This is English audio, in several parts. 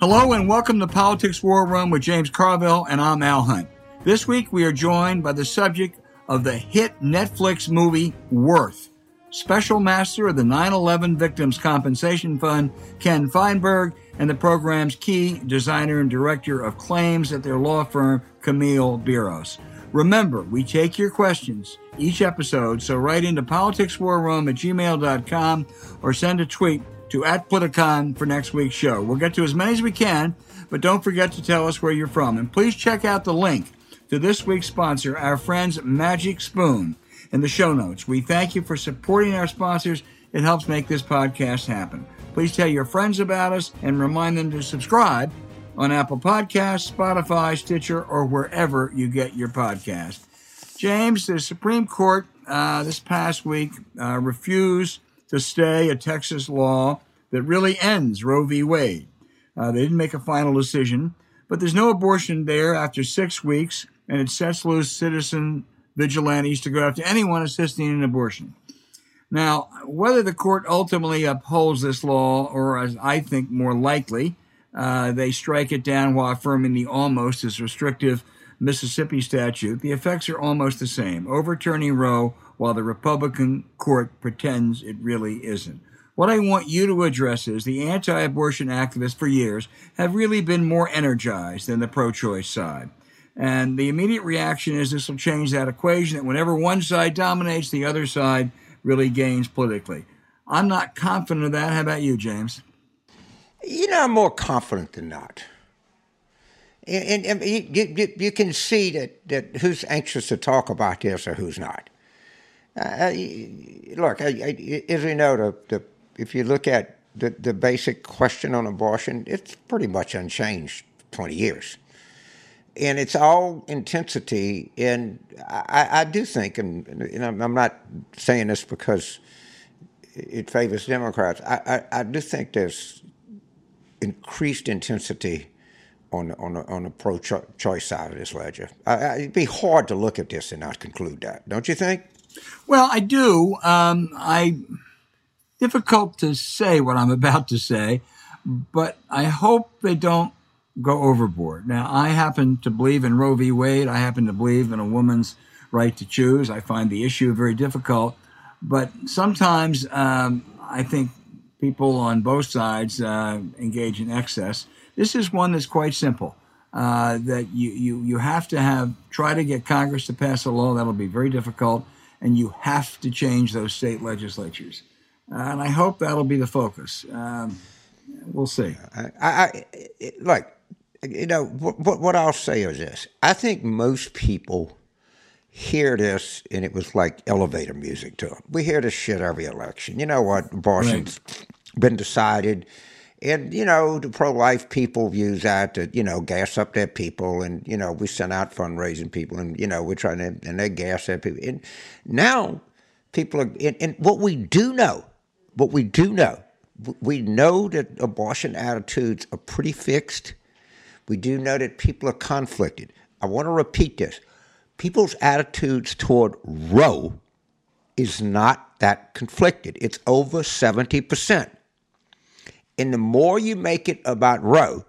Hello and welcome to Politics War Room with James Carville, and I'm Al Hunt. This week we are joined by the subject of the hit Netflix movie Worth. Special Master of the 9 11 Victims Compensation Fund, Ken Feinberg, and the program's key designer and director of claims at their law firm, Camille Biros. Remember, we take your questions each episode, so write into politicswarroom at gmail.com or send a tweet to at Politicon for next week's show. We'll get to as many as we can, but don't forget to tell us where you're from. And please check out the link to this week's sponsor, our friends Magic Spoon, in the show notes. We thank you for supporting our sponsors. It helps make this podcast happen. Please tell your friends about us and remind them to subscribe on Apple Podcasts, Spotify, Stitcher, or wherever you get your podcast. James, the Supreme Court uh, this past week uh, refused to stay a Texas law that really ends Roe v. Wade. Uh, they didn't make a final decision, but there's no abortion there after six weeks, and it sets loose citizen vigilantes to go after anyone assisting in an abortion. Now, whether the court ultimately upholds this law, or as I think more likely, uh, they strike it down while affirming the almost as restrictive Mississippi statute, the effects are almost the same, overturning Roe while the Republican court pretends it really isn't. What I want you to address is the anti abortion activists for years have really been more energized than the pro choice side. And the immediate reaction is this will change that equation that whenever one side dominates, the other side really gains politically. I'm not confident of that. How about you, James? You know, I'm more confident than not. And, and, and you, you, you, can see that, that who's anxious to talk about this or who's not. Look, I, I, as we know, the, the, if you look at the, the basic question on abortion, it's pretty much unchanged 20 years. And it's all intensity. And I, I do think, and, and, I'm not saying this because it favors Democrats, I, I, I do think there's increased intensity on on the, on the pro-choice side of this ledger. It'd be hard to look at this and not conclude that, don't you think? Well, I do. Um, I difficult to say what I'm about to say, but I hope they don't go overboard. Now, I happen to believe in Roe v. Wade. I happen to believe in a woman's right to choose. I find the issue very difficult, but sometimes um, I think people on both sides uh, engage in excess. This is one that's quite simple. Uh, that you, you you have to have try to get Congress to pass a law that'll be very difficult and you have to change those state legislatures. Uh, and I hope that'll be the focus. Um, we'll see. I, I, look, you know, what, what I'll say is this: I think most people hear this and it was like elevator music to them. We hear this shit every election. You know what? Abortion's right. been decided and, you know, the pro life people use that to, you know, gas up their people. And, you know, we send out fundraising people and, you know, we're trying to, and they gas their people. And now people are, and, and what we do know, what we do know, we know that abortion attitudes are pretty fixed. We do know that people are conflicted. I want to repeat this people's attitudes toward Roe is not that conflicted. It's over 70%. And the more you make it about Roe,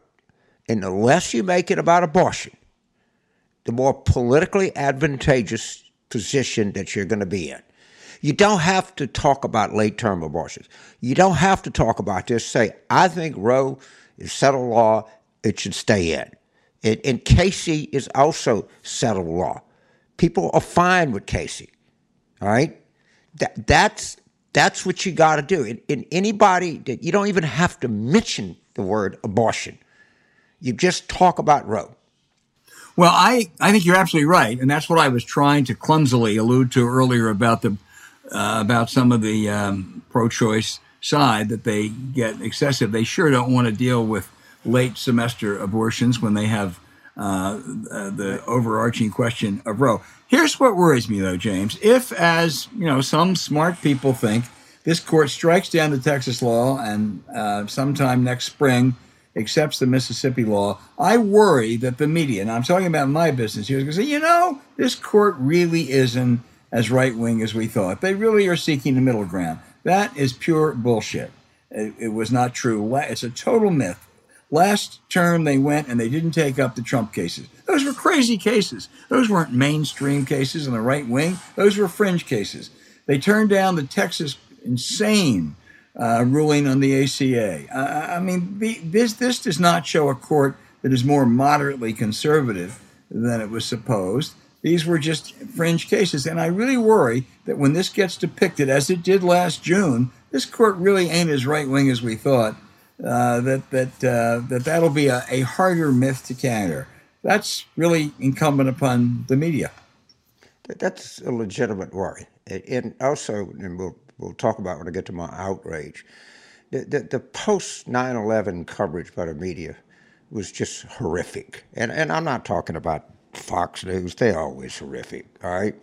and the less you make it about abortion, the more politically advantageous position that you're going to be in. You don't have to talk about late term abortions. You don't have to talk about this. Say, I think Roe is settled law, it should stay in. And, and Casey is also settled law. People are fine with Casey. All right? That, that's that's what you got to do. In, in anybody that you don't even have to mention the word abortion. You just talk about Roe. Well, I, I think you're absolutely right, and that's what I was trying to clumsily allude to earlier about the uh, about some of the um, pro-choice side that they get excessive. They sure don't want to deal with late semester abortions when they have the overarching question of Roe. Here's what worries me, though, James. If, as you know, some smart people think, this court strikes down the Texas law and uh, sometime next spring accepts the Mississippi law, I worry that the media, and I'm talking about my business here, is going to say, you know, this court really isn't as right wing as we thought. They really are seeking the middle ground. That is pure bullshit. It, it, was not true. It's a total myth. Last term, they went and they didn't take up the Trump cases. Those were crazy cases. Those weren't mainstream cases on the right wing. Those were fringe cases. They turned down the Texas insane uh, ruling on the ACA. Uh, I mean, the, this this does not show a court that is more moderately conservative than it was supposed. These were just fringe cases, and I really worry that when this gets depicted as it did last June, this court really ain't as right wing as we thought. Uh, that that uh, that that'll be a, a harder myth to counter. That's really incumbent upon the media. That's a legitimate worry, and also, and we'll we'll talk about when I get to my outrage. The, the, the post 9 11 coverage by the media was just horrific. And, and I'm not talking about Fox News, they're always horrific, all right?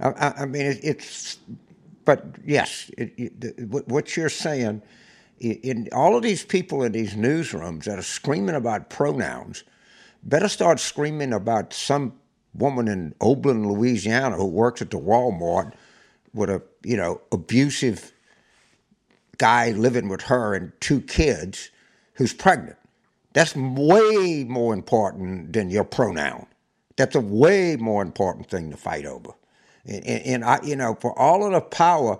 I, I mean, it, it's, but yes, it, it, what you're saying, in all of these people in these newsrooms that are screaming about pronouns, better start screaming about some woman in Oberlin, Louisiana, who works at the Walmart with a you know abusive guy living with her and two kids who's pregnant. That's way more important than your pronoun. That's a way more important thing to fight over. And, and, and I, you know, for all of the power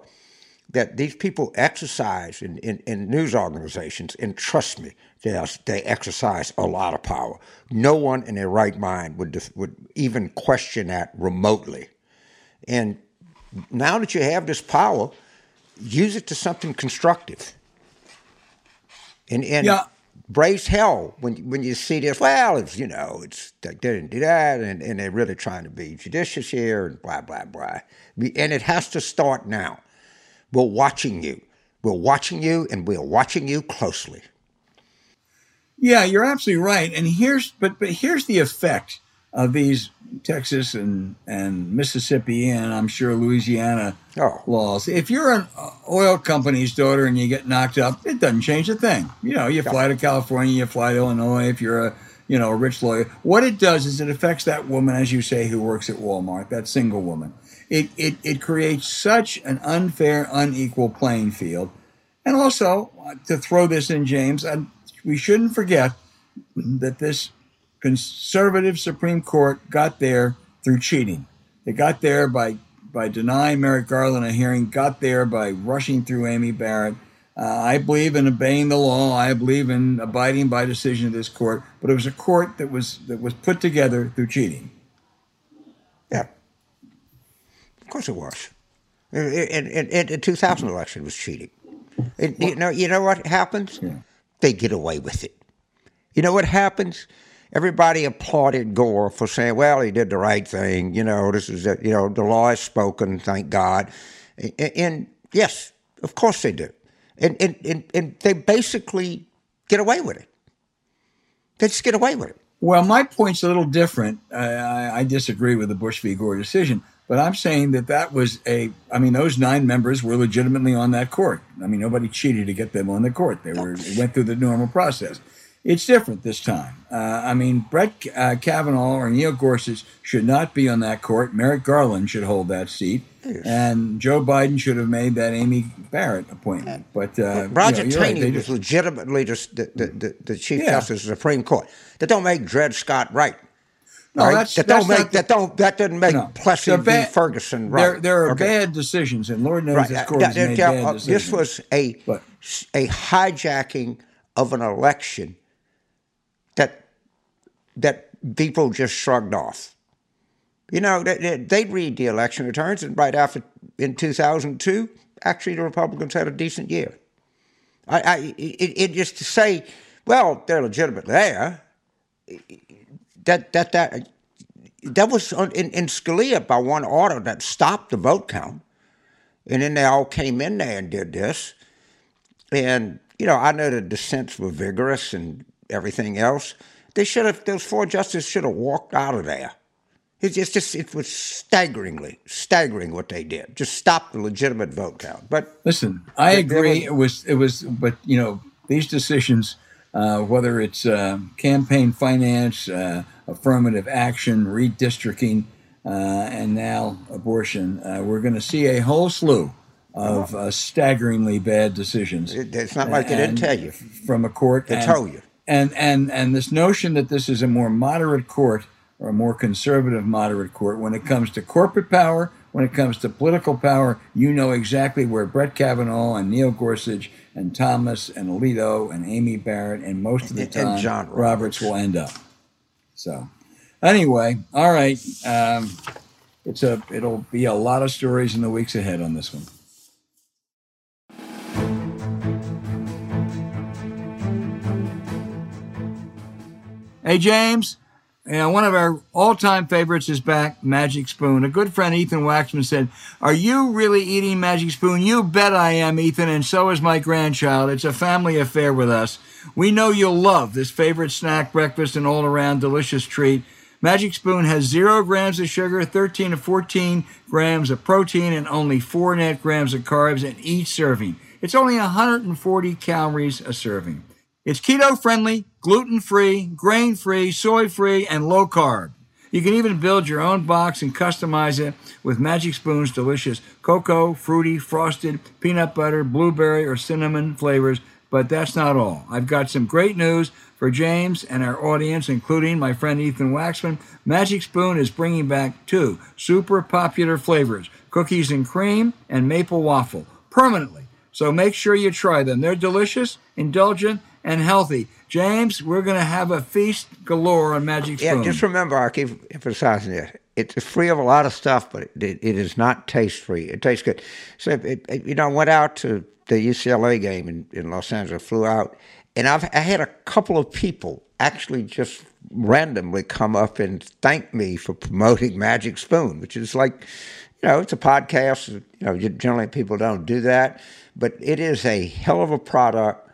that these people exercise in, in, in news organizations, and trust me, they, are, they exercise a lot of power. No one in their right mind would would even question that remotely. And now that you have this power, use it to something constructive. And and yeah. brace hell when when you see this. Well, it's you know it's they didn't do that, and, and they're really trying to be judicious here, and blah blah blah. And it has to start now. We're watching you. We're watching you, and we're watching you closely. Yeah, you're absolutely right. And here's but but here's the effect of these Texas and, and Mississippi and I'm sure Louisiana oh. laws. If you're an uh, oil company's daughter and you get knocked up, it doesn't change a thing. You know, you fly to California, you fly to Illinois. If you're a you know a rich lawyer, what it does is it affects that woman, as you say, who works at Walmart, that single woman. It it it creates such an unfair, unequal playing field. And also, to throw this in, James, we shouldn't forget that this conservative Supreme Court got there through cheating. They got there by by denying Merrick Garland a hearing, got there by rushing through Amy Barrett. Uh, I believe in obeying the law. I believe in abiding by decision of this court. But it was a court that was that was put together through cheating. Yeah, of course it was. Uh, and the 2000 election was cheating. It, you know, you know what happens? Yeah. They get away with it. You know what happens? everybody applauded Gore for saying, "Well, he did the right thing." You know, this is a, you know the law is spoken, thank God. And, and yes, of course they do, and, and and and they basically get away with it. They just get away with it. Well, my point's a little different. I, I disagree with the Bush v. Gore decision, but I'm saying that that was a. I mean, those nine members were legitimately on that court. I mean, nobody cheated to get them on the court. They were went through the normal process. It's different this time. Uh, I mean, Brett uh, Kavanaugh or Neil Gorsuch should not be on that court. Merrick Garland should hold that seat. Yes. And Joe Biden should have made that Amy Barrett appointment. But uh, Roger you know, Taney right, was just, legitimately just the, the, the, the Chief yeah. Justice of the Supreme Court. That don't make Dred Scott right. No, right? that's, that that's don't make the, that don't that doesn't make no, Plessy v. Ferguson right. There, there are okay. bad decisions, and Lord knows right. this court has made bad decisions. This was a but, a hijacking of an election that that people just shrugged off. You know, they, they'd read the election returns, and right after in 2002, actually the Republicans had a decent year. I, I it, it just to say, well, they're legitimate there. That that that that was in, in Scalia by one order that stopped the vote count. And then they all came in there and did this. And, you know, I know the dissents were vigorous and everything else. They should have, those four justices should have walked out of there. It's just, it was staggeringly, staggering what they did. Just stop the legitimate vote count. But listen, I agree. it was, it was, but you know, these decisions, uh, whether it's uh, campaign finance, uh, affirmative action, redistricting, uh, and now abortion, uh, we're going to see a whole slew of uh, staggeringly bad decisions. It, it's not like they didn't tell you from a court. They told you. And and and this notion that this is a more moderate court or a more conservative moderate court when it comes to corporate power, when it comes to political power, you know exactly where Brett Kavanaugh and Neil Gorsuch and Thomas and Alito and Amy Barrett and most of the time and John Roberts. Roberts will end up. So, anyway, all right. Um, it's a it'll be a lot of stories in the weeks ahead on this one. Hey James, know, one of our all-time favorites is back, Magic Spoon. A good friend, Ethan Waxman, said, "Are you really eating Magic Spoon?" You bet I am, Ethan, and so is my grandchild. It's a family affair with us. We know you'll love this favorite snack, breakfast, and all around delicious treat. Magic Spoon has zero grams of sugar, 13 to 14 grams of protein, and only four net grams of carbs in each serving. It's only 140 calories a serving. It's keto friendly, gluten free, grain free, soy free, and low carb. You can even build your own box and customize it with Magic Spoon's delicious cocoa, fruity, frosted, peanut butter, blueberry, or cinnamon flavors but that's not all. I've got some great news for James and our audience, including my friend Ethan Waxman. Magic Spoon is bringing back two super popular flavors cookies and cream and maple waffle permanently. So make sure you try them. They're delicious, indulgent, and healthy. James, we're going to have a feast galore on Magic Spoon. Yeah, just remember, I keep emphasizing it. It's free of a lot of stuff, but it, it is not taste free. It tastes good. So, it, it, you know, I went out to the UCLA game in, in Los Angeles, flew out, and I've I had a couple of people actually just randomly come up and thank me for promoting Magic Spoon, which is like, you know, it's a podcast. You know, generally people don't do that, but it is a hell of a product.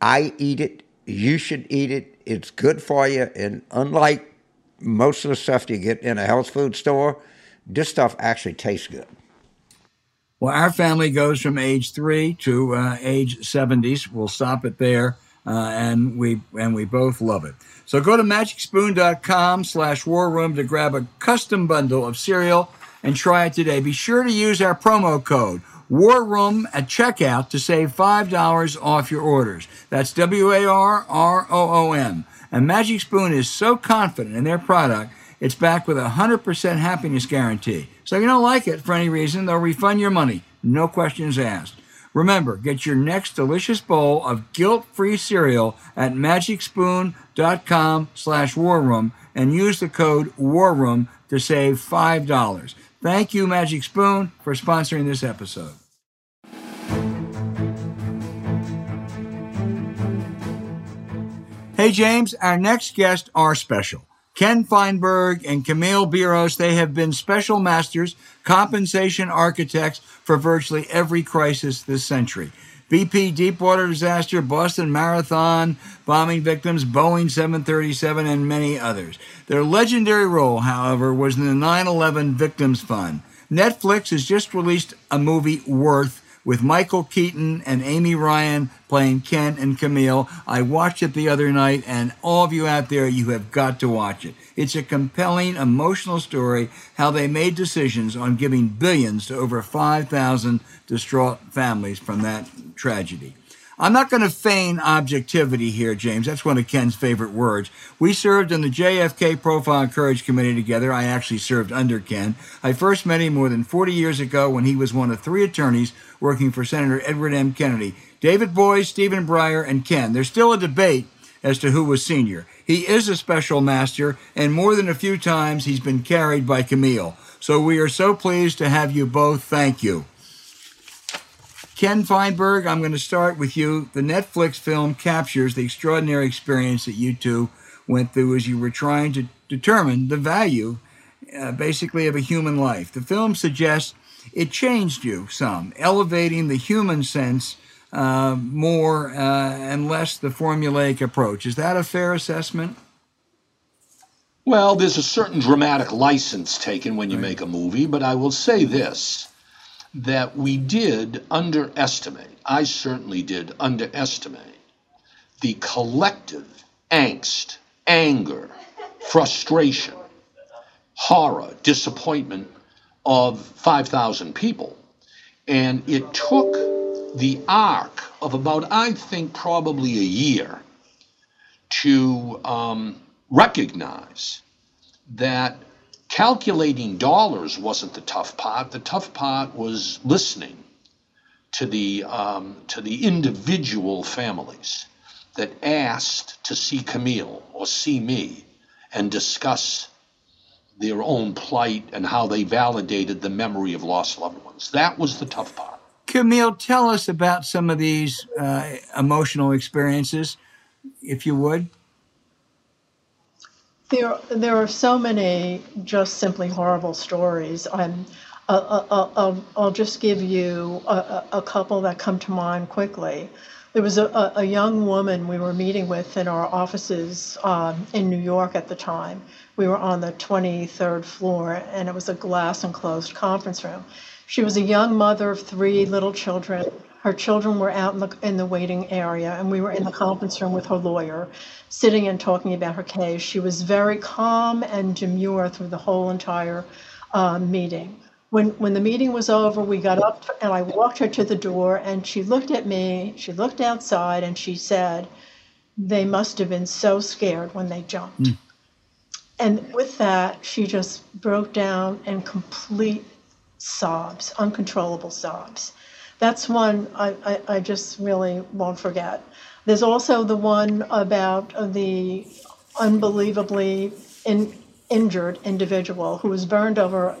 I eat it. You should eat it. It's good for you. And unlike most of the stuff you get in a health food store, this stuff actually tastes good. Well, our family goes from age three to uh, age 70s. We'll stop it there, uh, and we and we both love it. So go to magicspoon.com slash war room to grab a custom bundle of cereal and try it today. Be sure to use our promo code War Room at checkout to save $5 off your orders. That's W A R R O O M. And Magic Spoon is so confident in their product, it's backed with a 100% happiness guarantee. So if you don't like it for any reason, they'll refund your money. No questions asked. Remember, get your next delicious bowl of guilt-free cereal at magicspoon.com slash warroom and use the code warroom to save $5. Thank you, Magic Spoon, for sponsoring this episode. Hey, James, our next guests are special. Ken Feinberg and Camille Biros, they have been special masters, compensation architects for virtually every crisis this century. BP Deepwater disaster, Boston Marathon, bombing victims, Boeing 737, and many others. Their legendary role, however, was in the 9 11 Victims Fund. Netflix has just released a movie, Worth, with Michael Keaton and Amy Ryan playing Ken and Camille. I watched it the other night, and all of you out there, you have got to watch it. It's a compelling, emotional story how they made decisions on giving billions to over 5,000 distraught families from that tragedy. I'm not going to feign objectivity here, James. That's one of Ken's favorite words. We served in the JFK Profile in Courage Committee together. I actually served under Ken. I first met him more than 40 years ago when he was one of three attorneys working for Senator Edward M. Kennedy. David Boies, Stephen Breyer, and Ken. There's still a debate as to who was senior. He is a special master, and more than a few times he's been carried by Camille. So we are so pleased to have you both. Thank you. Ken Feinberg, I'm going to start with you. The Netflix film captures the extraordinary experience that you two went through as you were trying to determine the value, uh, basically, of a human life. The film suggests it changed you some, elevating the human sense uh, more uh, and less the formulaic approach. Is that a fair assessment? Well, there's a certain dramatic license taken when you make a movie, but I will say this that we did underestimate, I certainly did underestimate, the collective angst, anger, frustration, horror, disappointment of 5,000 people. And it took the arc of about, I think, probably a year to um, recognize that calculating dollars wasn't the tough part. The tough part was listening to the um, to the individual families that asked to see Camille or see me and discuss their own plight and how they validated the memory of lost loved ones. That was the tough part. Camille, tell us about some of these uh, emotional experiences, if you would. There, there are so many just simply horrible stories. I'm, uh, uh, I'll, I'll just give you a, a couple that come to mind quickly. There was a, a young woman we were meeting with in our offices um, in New York at the time. We were on the 23rd floor, and it was a glass enclosed conference room. She was a young mother of three little children. Her children were out in the, in the waiting area, and we were in the conference room with her lawyer, sitting and talking about her case. She was very calm and demure through the whole entire uh, meeting. When, when the meeting was over, we got up and I walked her to the door, and she looked at me, she looked outside, and she said, They must have been so scared when they jumped. Mm. And with that, she just broke down in complete sobs, uncontrollable sobs. That's one I, I, I just really won't forget. There's also the one about the unbelievably in, injured individual who was burned over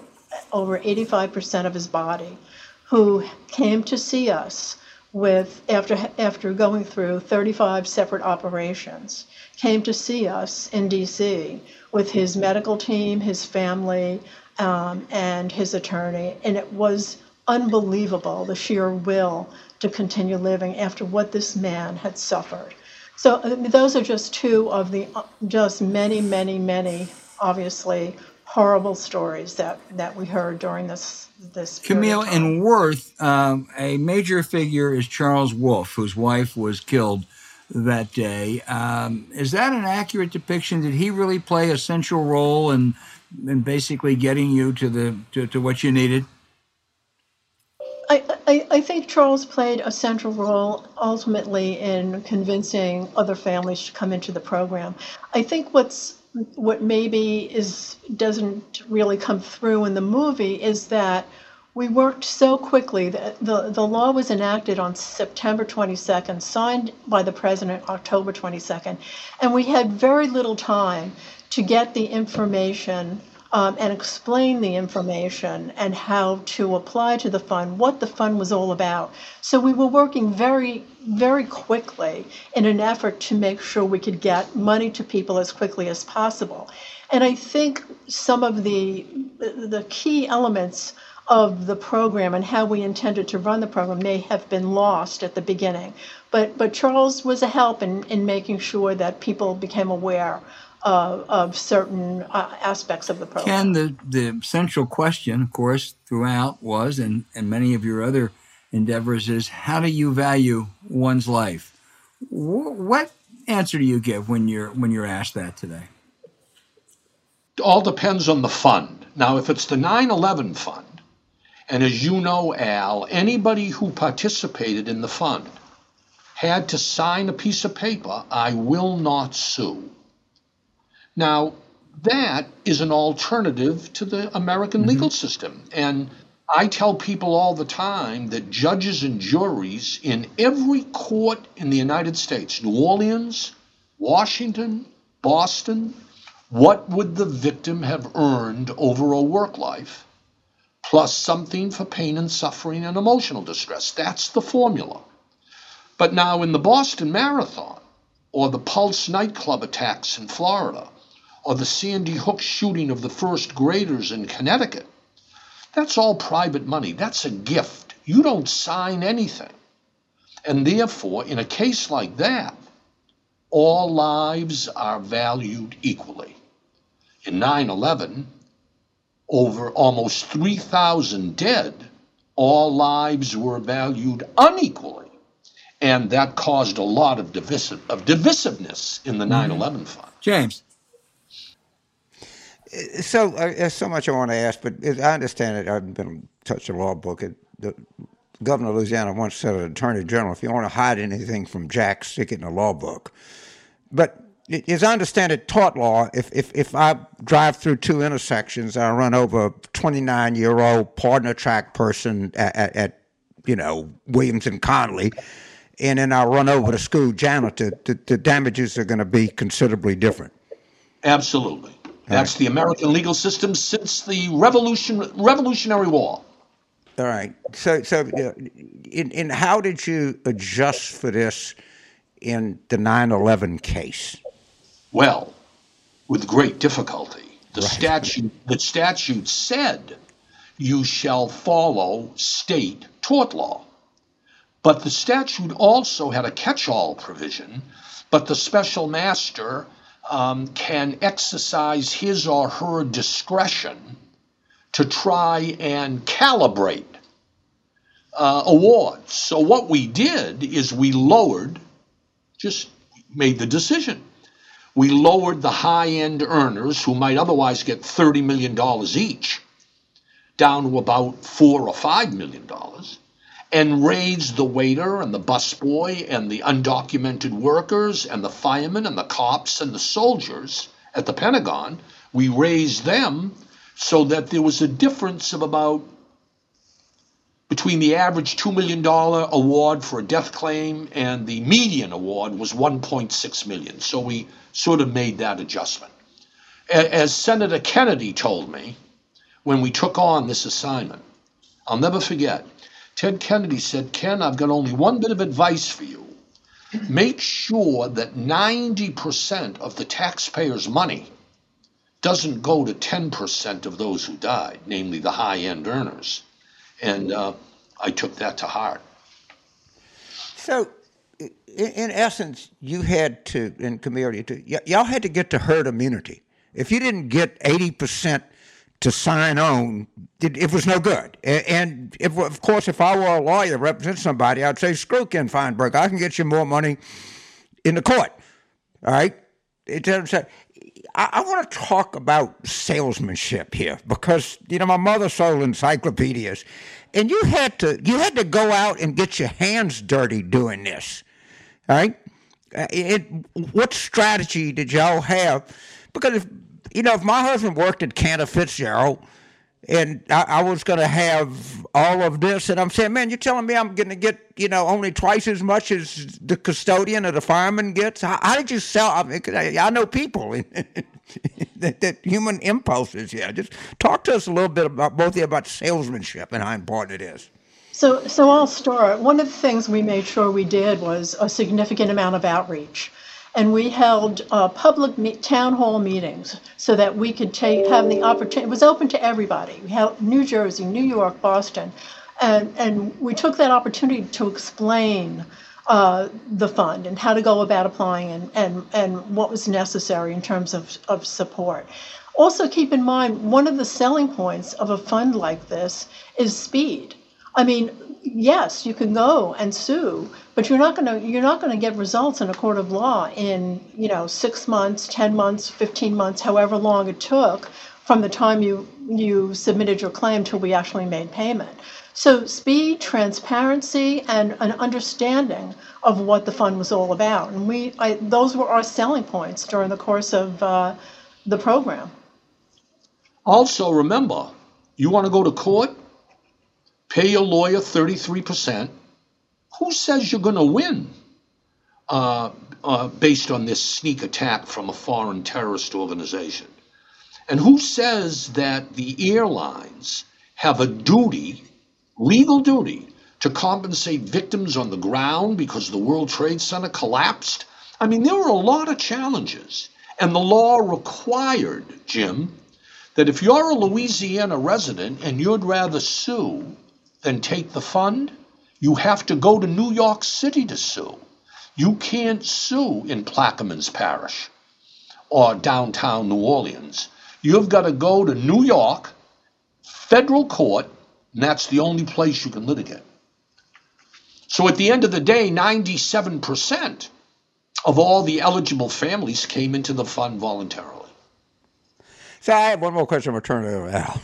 over 85% of his body, who came to see us with after after going through 35 separate operations, came to see us in D.C. with his medical team, his family, um, and his attorney, and it was unbelievable the sheer will to continue living after what this man had suffered. So uh, those are just two of the uh, just many, many, many, obviously horrible stories that that we heard during this this. Camille in Worth, um, a major figure is Charles Wolf, whose wife was killed that day. Um, is that an accurate depiction? Did he really play a central role in in basically getting you to the to, to what you needed? I, I, think Charles played a central role ultimately in convincing other families to come into the program. I think what's what maybe is doesn't really come through in the movie is that we worked so quickly that the, the law was enacted on September 22nd, signed by the president October 22nd, and we had very little time to get the information um, and explain the information and how to apply to the fund, what the fund was all about. So we were working very, very quickly in an effort to make sure we could get money to people as quickly as possible. And I think some of the the key elements of the program and how we intended to run the program may have been lost at the beginning. But but Charles was a help in, in making sure that people became aware uh, of certain uh, aspects of the program. Ken, the, the central question, of course, throughout was, and, and many of your other endeavors, is how do you value one's life? what answer do you give when you're when you're asked that today? It all depends on the fund. Now, if it's the 9/11 fund, and as you know, Al, anybody who participated in the fund had to sign a piece of paper, I will not sue. Now, that is an alternative to the American mm-hmm. legal system. And I tell people all the time that judges and juries in every court in the United States, New Orleans, Washington, Boston, what would the victim have earned over a work life plus something for pain and suffering and emotional distress? That's the formula. But now in the Boston Marathon or the Pulse nightclub attacks in Florida, or the Sandy Hook shooting of the first graders in Connecticut. That's all private money. That's a gift. You don't sign anything. And therefore, in a case like that, all lives are valued equally. In 9 11, over almost 3,000 dead, all lives were valued unequally. And that caused a lot of, divisive, of divisiveness in the mm-hmm. 9 11 fund. James. So uh, there's so much I want to ask, but as I understand it, I've been touched a law book. It, the governor of Louisiana once said to the attorney general, if you want to hide anything from Jack, stick it in a law book. But as I understand it, tort law, if, if, if I drive through two intersections, I run over a 29 year old partner track person at, at, at, you know, Williams and Connolly, and then I run over the school janitor, the, the damages are going to be considerably different. Absolutely. That's right. the American legal system since the Revolution, Revolutionary War. All right. So, so, uh, in, in how did you adjust for this in the 9/11 case? Well, with great difficulty. The right. statute, the statute said, "You shall follow state tort law," but the statute also had a catch-all provision. But the special master um, can exercise his or her discretion to try and calibrate uh, awards. So what we did is we lowered, just made the decision. We lowered the high end earners who might otherwise get $30 million each down to about four or five million dollars and raised the waiter and the busboy and the undocumented workers and the firemen and the cops and the soldiers at the Pentagon. We raised them so that there was a difference of about between the average $2 million award for a death claim and the median award was 1.6 million. So we sort of made that adjustment. As Senator Kennedy told me when we took on this assignment, I'll never forget, Ted Kennedy said, Ken, I've got only one bit of advice for you. Make sure that 90% of the taxpayers' money doesn't go to 10% of those who died, namely the high end earners. And uh, I took that to heart. So, in essence, you had to, in community, to, y- y'all had to get to herd immunity. If you didn't get 80% to sign on, it, it was no good. And, if, of course, if I were a lawyer represent somebody, I'd say, screw Ken Feinberg. I can get you more money in the court. All right? It doesn't say, I, I want to talk about salesmanship here because you know my mother sold encyclopedias, and you had to you had to go out and get your hands dirty doing this. All right, uh, it, what strategy did y'all have? Because if you know if my husband worked at Cantor Fitzgerald and I, I was going to have all of this, and I'm saying, man, you're telling me I'm going to get, you know, only twice as much as the custodian or the fireman gets? How, how did you sell? I, mean, I, I know people that, that, human impulses. Yeah, just talk to us a little bit about both of you about salesmanship and how important it is. So, so I'll start. One of the things we made sure we did was a significant amount of outreach and we held uh, public me- town hall meetings so that we could take have the opportunity. It was open to everybody. We had New Jersey, New York, Boston, and and we took that opportunity to explain uh, the fund and how to go about applying and and and what was necessary in terms of of support. Also, keep in mind one of the selling points of a fund like this is speed. I mean, yes, you can go and sue, but you're not going to you're not going to get results in a court of law in you know six months, ten months, fifteen months, however long it took from the time you you submitted your claim till we actually made payment. So speed, transparency, and an understanding of what the fund was all about, and we I, those were our selling points during the course of uh, the program. Also, remember, you want to go to court pay your lawyer 33%. Who says you're going to win uh, uh, based on this sneak attack from a foreign terrorist organization? And who says that the airlines have a duty, legal duty, to compensate victims on the ground because the World Trade Center collapsed? I mean, there were a lot of challenges. And the law required, Jim, that if you're a Louisiana resident and you'd rather sue than take the fund, you have to go to New York City to sue. You can't sue in Plaquemines Parish or downtown New Orleans. You've got to go to New York, federal court, and that's the only place you can litigate. So at the end of the day, 97% of all the eligible families came into the fund voluntarily. So I have one more question. To turn it over to Al.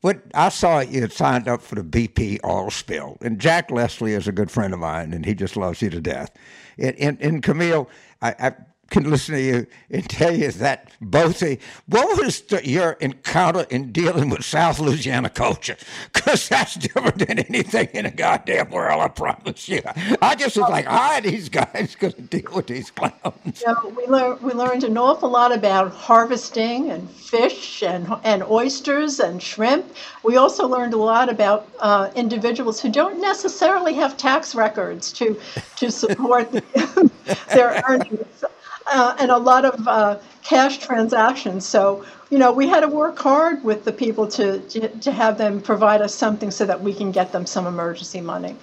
What I saw you had signed up for the BP oil spill, and Jack Leslie is a good friend of mine, and he just loves you to death. And, and, and Camille, I, I can listen to you and tell you that both of what was the, your encounter in dealing with South Louisiana culture? Because that's different than anything in the goddamn world, I promise you. I just was like, how these guys going to deal with these clowns? Yeah, we, lear- we learned an awful lot about harvesting and fish and, and oysters and shrimp. We also learned a lot about uh, individuals who don't necessarily have tax records to, to support their earnings uh, and a lot of uh, cash transactions. So, you know, we had to work hard with the people to, to, to have them provide us something so that we can get them some emergency money.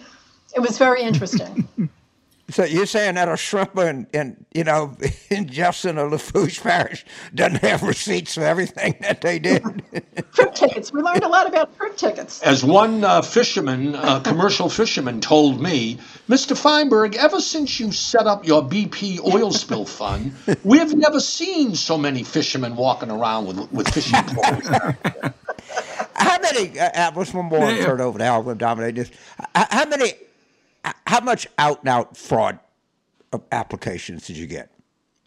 It was very interesting. So you're saying that a shrimp in, in you know in Jefferson or Lafourche Parish doesn't have receipts for everything that they did? trip tickets. We learned a lot about trip tickets. As one uh, fisherman, uh, commercial fisherman, told me, Mr. Feinberg, ever since you set up your BP oil spill fund, we've never seen so many fishermen walking around with with fishing poles. how many? Uh, what's one more? Yeah. Turn over to Al. We'll dominate this. How many how much out and out fraud applications did you get?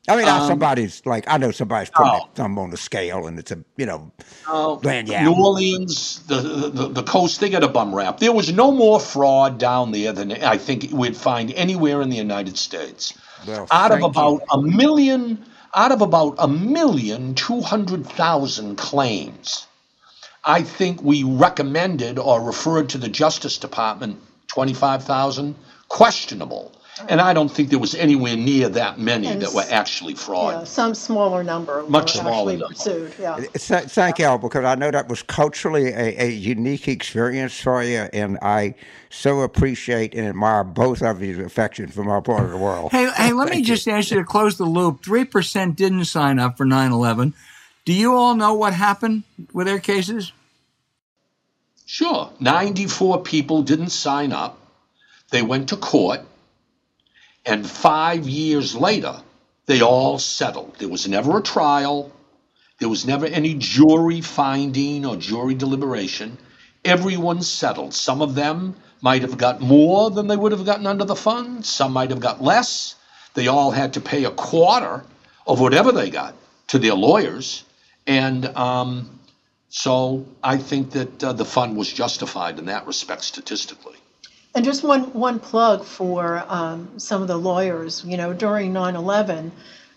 I mean, um, somebody's like I know somebody's putting oh. thumb on the scale, and it's a you know, oh, New Orleans, the, the the coast, they got a bum rap. There was no more fraud down there than I think we'd find anywhere in the United States. Well, out of about you. a million, out of about a million two hundred thousand claims, I think we recommended or referred to the Justice Department 25,000, questionable. And I don't think there was anywhere near that many and that were actually fraud. Yeah, some smaller number much smaller number. pursued. Yeah. Thank you, because I know that was culturally a, a, unique experience for you, and I so appreciate and admire both of your affection from our part of the world. Hey, hey, let me you. just ask you to close the loop. Three percent didn't sign up for 9/11. Do you all know what happened with their cases? Sure. 94 people didn't sign up. They went to court. And five years later, they all settled. There was never a trial. There was never any jury finding or jury deliberation. Everyone settled. Some of them might have got more than they would have gotten under the fund. Some might have got less. They all had to pay a quarter of whatever they got to their lawyers. And um, so I think that uh, the fund was justified in that respect statistically. And just one, one plug for um, some of the lawyers. You know, during 9 11,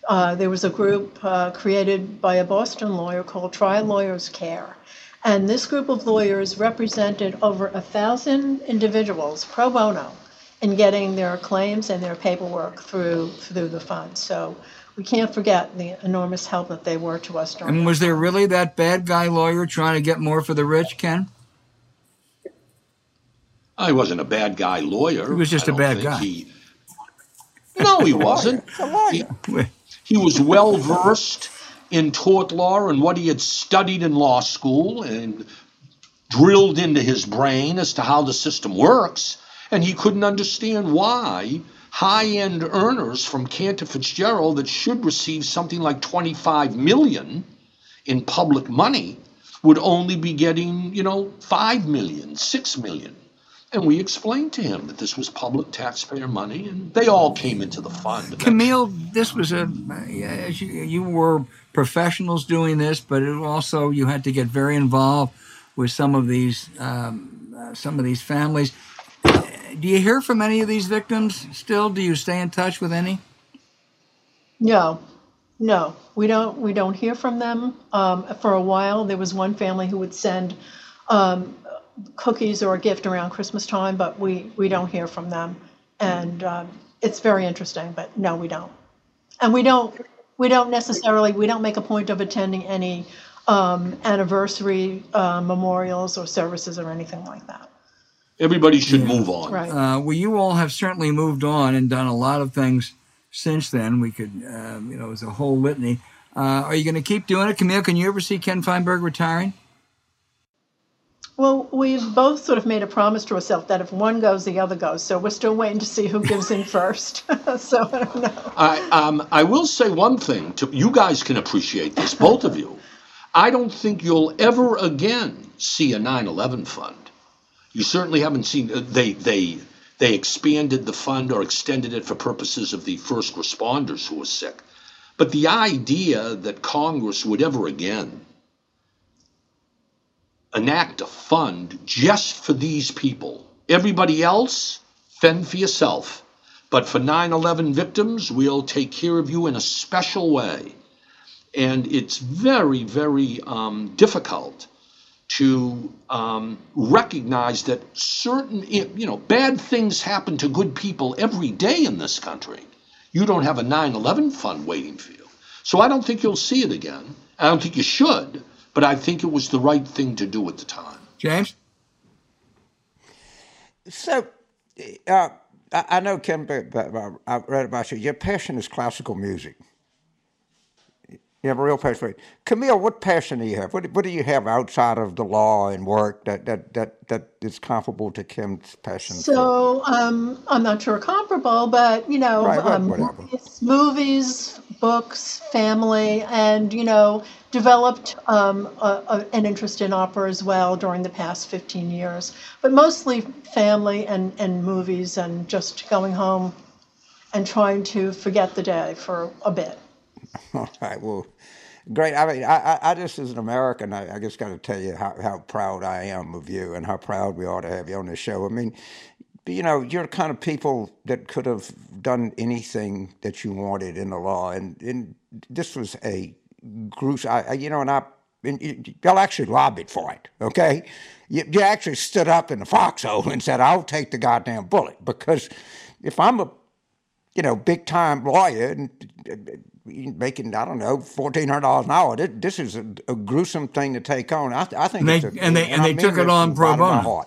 uh, there was a group uh, created by a Boston lawyer called Trial Lawyers Care. And this group of lawyers represented over a thousand individuals pro bono in getting their claims and their paperwork through through the fund. So we can't forget the enormous help that they were to us during. And was there really that bad guy lawyer trying to get more for the rich, Ken? I wasn't a bad guy lawyer. He was just a bad guy. He... No, he wasn't. He, he was well versed in tort law and what he had studied in law school and drilled into his brain as to how the system works. And he couldn't understand why high end earners from Cantor Fitzgerald that should receive something like 25 million in public money would only be getting, you know, 5 million, 6 million. And we explained to him that this was public taxpayer money, and they all came into the fund. Camille, this was a you, you were professionals doing this, but it also you had to get very involved with some of these um, uh, some of these families do you hear from any of these victims still? Do you stay in touch with any? No, no, we don't. We don't hear from them. Um, for a while, there was one family who would send um, cookies or a gift around Christmas time, but we we don't hear from them, and um, it's very interesting. But no, we don't, and we don't we don't necessarily we don't make a point of attending any um, anniversary uh, memorials or services or anything like that. Everybody should move on. Right. Uh, well, you all have certainly moved on and done a lot of things since then. We could, uh, you know, it was a whole litany. Uh, are you going to keep doing it, Camille? Can you ever see Ken Feinberg retiring? Well, we've both sort of made a promise to ourselves that if one goes, the other goes. So we're still waiting to see who gives in first. so I don't know. I, um, I will say one thing. To, you guys can appreciate this, both of you. I don't think you'll ever again see a 9/11 fund. You certainly haven't seen. Uh, they they they expanded the fund or extended it for purposes of the first responders who were sick. But the idea that Congress would ever again enact a fund just for these people. Everybody else, fend for yourself. But for 9 11 victims, we'll take care of you in a special way. And it's very, very um, difficult to um, recognize that certain, you know, bad things happen to good people every day in this country. You don't have a 9 11 fund waiting for you. So I don't think you'll see it again. I don't think you should but I think it was the right thing to do at the time. James? So, uh, I know, Ken, I read about you. Your passion is classical music. You have a real passion for it. Camille, what passion do you have? What, what do you have outside of the law and work that, that, that, that is comparable to Ken's passion? So um, I'm not sure comparable, but you know, right, um, movies, books, family, and you know, developed um, a, a, an interest in opera as well during the past 15 years. But mostly family and, and movies, and just going home and trying to forget the day for a bit. All right. Well, great. I mean, I, I just as an American, I, I just got to tell you how, how proud I am of you and how proud we are to have you on the show. I mean, you know, you're the kind of people that could have done anything that you wanted in the law, and, and this was a gruesome. I, you know, and I, and y'all actually lobbied for it. Okay, you, you actually stood up in the foxhole and said, "I'll take the goddamn bullet," because if I'm a, you know, big time lawyer and uh, uh, making I don't know fourteen hundred dollars an hour. This, this is a, a, gruesome thing to take on. I, I think and they, a, and they, and, they took it on pro bono.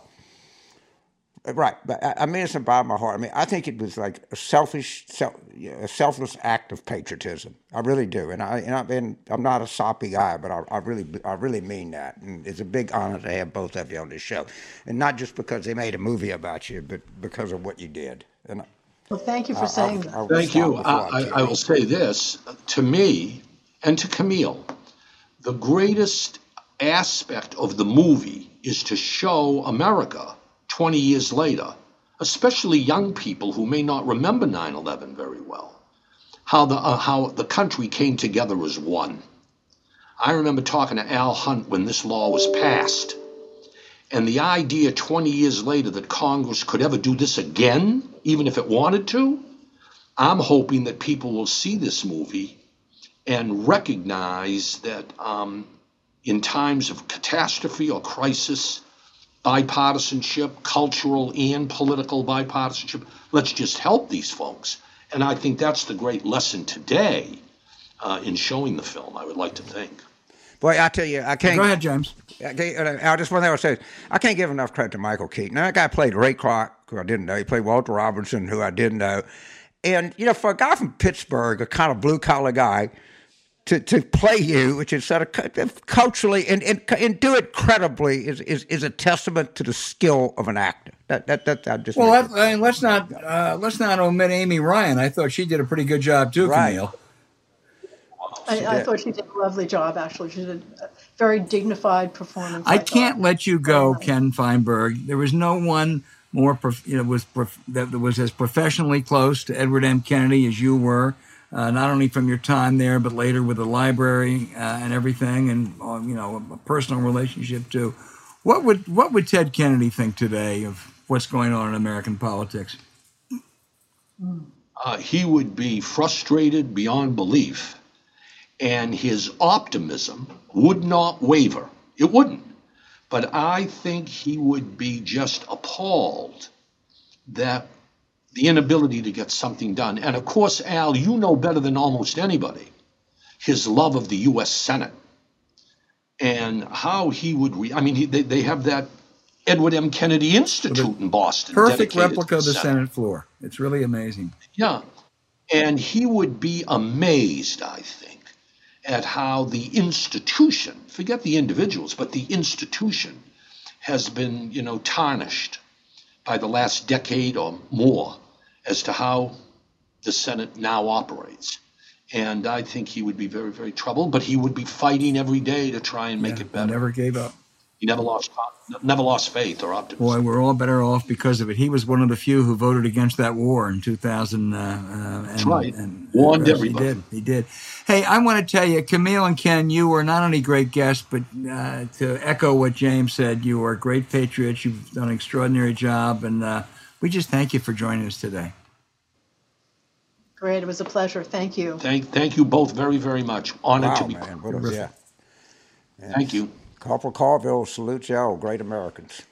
Uh, right, but I, I mean it's about my heart. I mean, I think it was like a selfish, self, a selfless act of patriotism. I really do, and I and, I, and I'm not a soppy guy, but I, I, really, I really mean that. And it's a big honor to have both of you on this show, and not just because they made a movie about you, but because of what you did. And well, thank you for saying that. Thank you. I, I will say this to me and to Camille, the greatest aspect of the movie is to show America 20 years later, especially young people who may not remember 9 11 very well, how the, uh, how the country came together as one. I remember talking to Al Hunt when this law was passed. And the idea 20 years later that Congress could ever do this again, even if it wanted to, I'm hoping that people will see this movie and recognize that um, in times of catastrophe or crisis, bipartisanship, cultural and political bipartisanship. Let's just help these folks. And I think that's the great lesson today uh, in showing the film, I would like to think. Boy, I tell you, I can't. Go ahead, James. I, I just one thing I say, I can't give enough credit to Michael Keaton. Now, that guy played Ray Kroc, who I didn't know. He played Walter Robinson, who I didn't know. And, you know, for a guy from Pittsburgh, a kind of blue collar guy, to, to play you, which is sort of culturally and, and, and do it credibly, is, is, is a testament to the skill of an actor. That that that, that just well. Let, I mean, let's not uh, let's not omit Amy Ryan. I thought she did a pretty good job too, right. Camille. I, I, thought she did a lovely job. Actually, she did a very dignified performance. I, I can't let you go, Ken Feinberg. There was no one more, you know, was that was as professionally close to Edward M. Kennedy as you were uh, not only from your time there, but later with the library uh, and everything, and uh, you know a personal relationship too. What would what would Ted Kennedy think today of what's going on in American politics? Uh, he would be frustrated beyond belief, and his optimism would not waver. It wouldn't. But I think he would be just appalled that the inability to get something done. And of course, Al, you know better than almost anybody his love of the U.S. Senate and how he would. Re- I mean, he, they, they have that Edward M. Kennedy Institute in Boston. Perfect replica of the Senate. Senate floor. It's really amazing. Yeah. And he would be amazed, I think, at how the institution, forget the individuals, but the institution has been, you know, tarnished by the last decade or more as to how the Senate now operates. And I think he would be very, very troubled, but he would be fighting every day to try and make Yeah, it better. Never gave up. He never lost, never lost faith or optimism. Boy, we're all better off because of it. He was one of the few who voted against that war in 2000. Uh, uh, and, That's right. And, Warned uh, everybody. He did. He did. Hey, I want to tell you, Camille and Ken, you were not only great guests, but uh, to echo what James said, you are great patriots. You've done an extraordinary job, and uh, we just thank you for joining us today. Great. It was a pleasure. Thank you. Thank, thank you both very, very much. Honored Wow, to be man. What a, Terrific. yeah. Thank you. Corporal Carville salutes y'all, great Americans.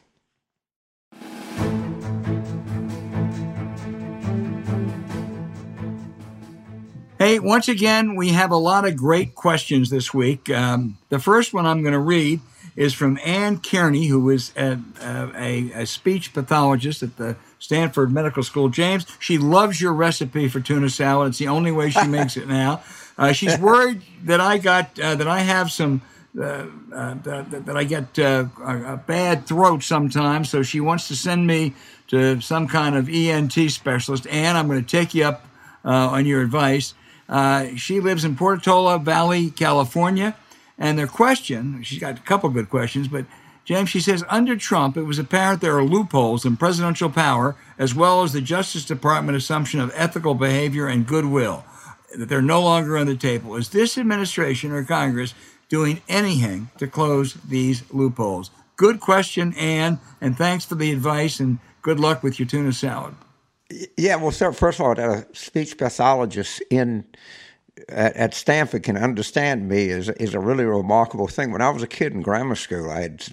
Hey, once again, we have a lot of great questions this week. Um, the first one I'm going to read is from Ann Kearney, who is a, a, a speech pathologist at the Stanford Medical School. James, she loves your recipe for tuna salad. It's the only way she makes it now. Uh, she's worried that I got uh, that I have some uh, uh, that, that I get uh, a, a bad throat sometimes. So she wants to send me to some kind of ENT specialist. And I'm going to take you up uh, on your advice. She lives in Portola Valley, California. And their question, she's got a couple good questions, but James, she says, under Trump, it was apparent there are loopholes in presidential power, as well as the Justice Department assumption of ethical behavior and goodwill, that they're no longer on the table. Is this administration or Congress doing anything to close these loopholes? Good question, Ann, and thanks for the advice and good luck with your tuna salad. Yeah, well, sir, first of all, a speech pathologist in at, at Stanford can understand me is is a really remarkable thing. When I was a kid in grammar school, I had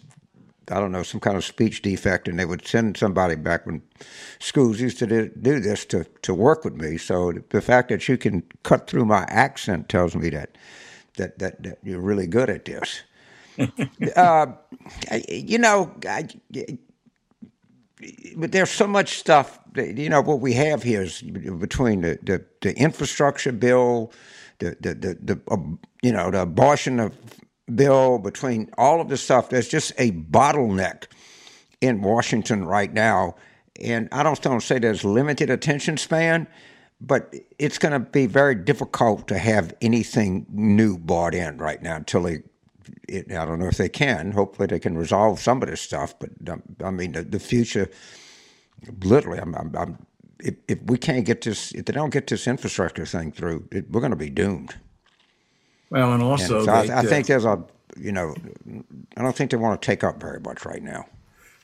I don't know some kind of speech defect, and they would send somebody back when schools used to do, do this to to work with me. So the fact that you can cut through my accent tells me that that that, that you're really good at this. uh, you know, I, but there's so much stuff. That, you know what we have here is between the, the, the infrastructure bill, the the the, the uh, you know the abortion of bill, between all of this stuff. There's just a bottleneck in Washington right now, and I don't don't say there's limited attention span, but it's going to be very difficult to have anything new bought in right now until they it, I don't know if they can. Hopefully, they can resolve some of this stuff. But um, I mean, the, the future, literally, I'm, I'm, I'm, if, if we can't get this, if they don't get this infrastructure thing through, it, we're going to be doomed. Well, and And also, so I, I think there's a, you know, I don't think they want to take up very much right now.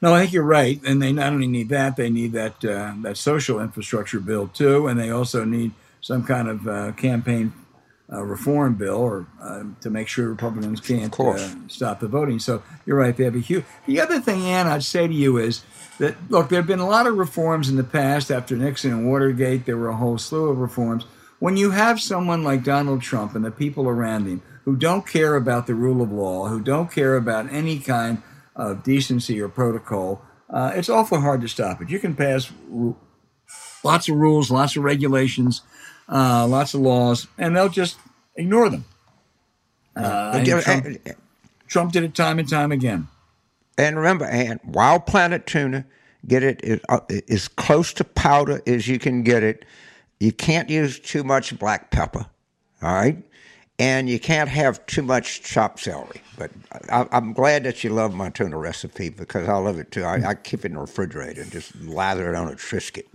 No, I think you're right, and they not only need that, they need that uh, that social infrastructure bill too, and they also need some kind of uh, campaign uh, reform bill, or uh, to make sure Republicans can't uh, stop the voting. So you're right; they have a huge. The other thing, Ann, I'd say to you is that look, there have been a lot of reforms in the past after Nixon and Watergate. There were a whole slew of reforms. When you have someone like Donald Trump and the people around him who don't care about the rule of law, who don't care about any kind of decency or protocol, uh, it's awful hard to stop it. You can pass ru- lots of rules, lots of regulations, uh, lots of laws, and they'll just ignore them. Uh, Trump, Trump did it time and time again. and remember, and wild planet tuna, get it is, uh, as close to powder as you can get it. You can't use too much black pepper, all right? And you can't have too much chopped celery. But I, I'm glad that you love my tuna recipe because I love it too. I, I keep it in the refrigerator and just lather it on a Triscuit.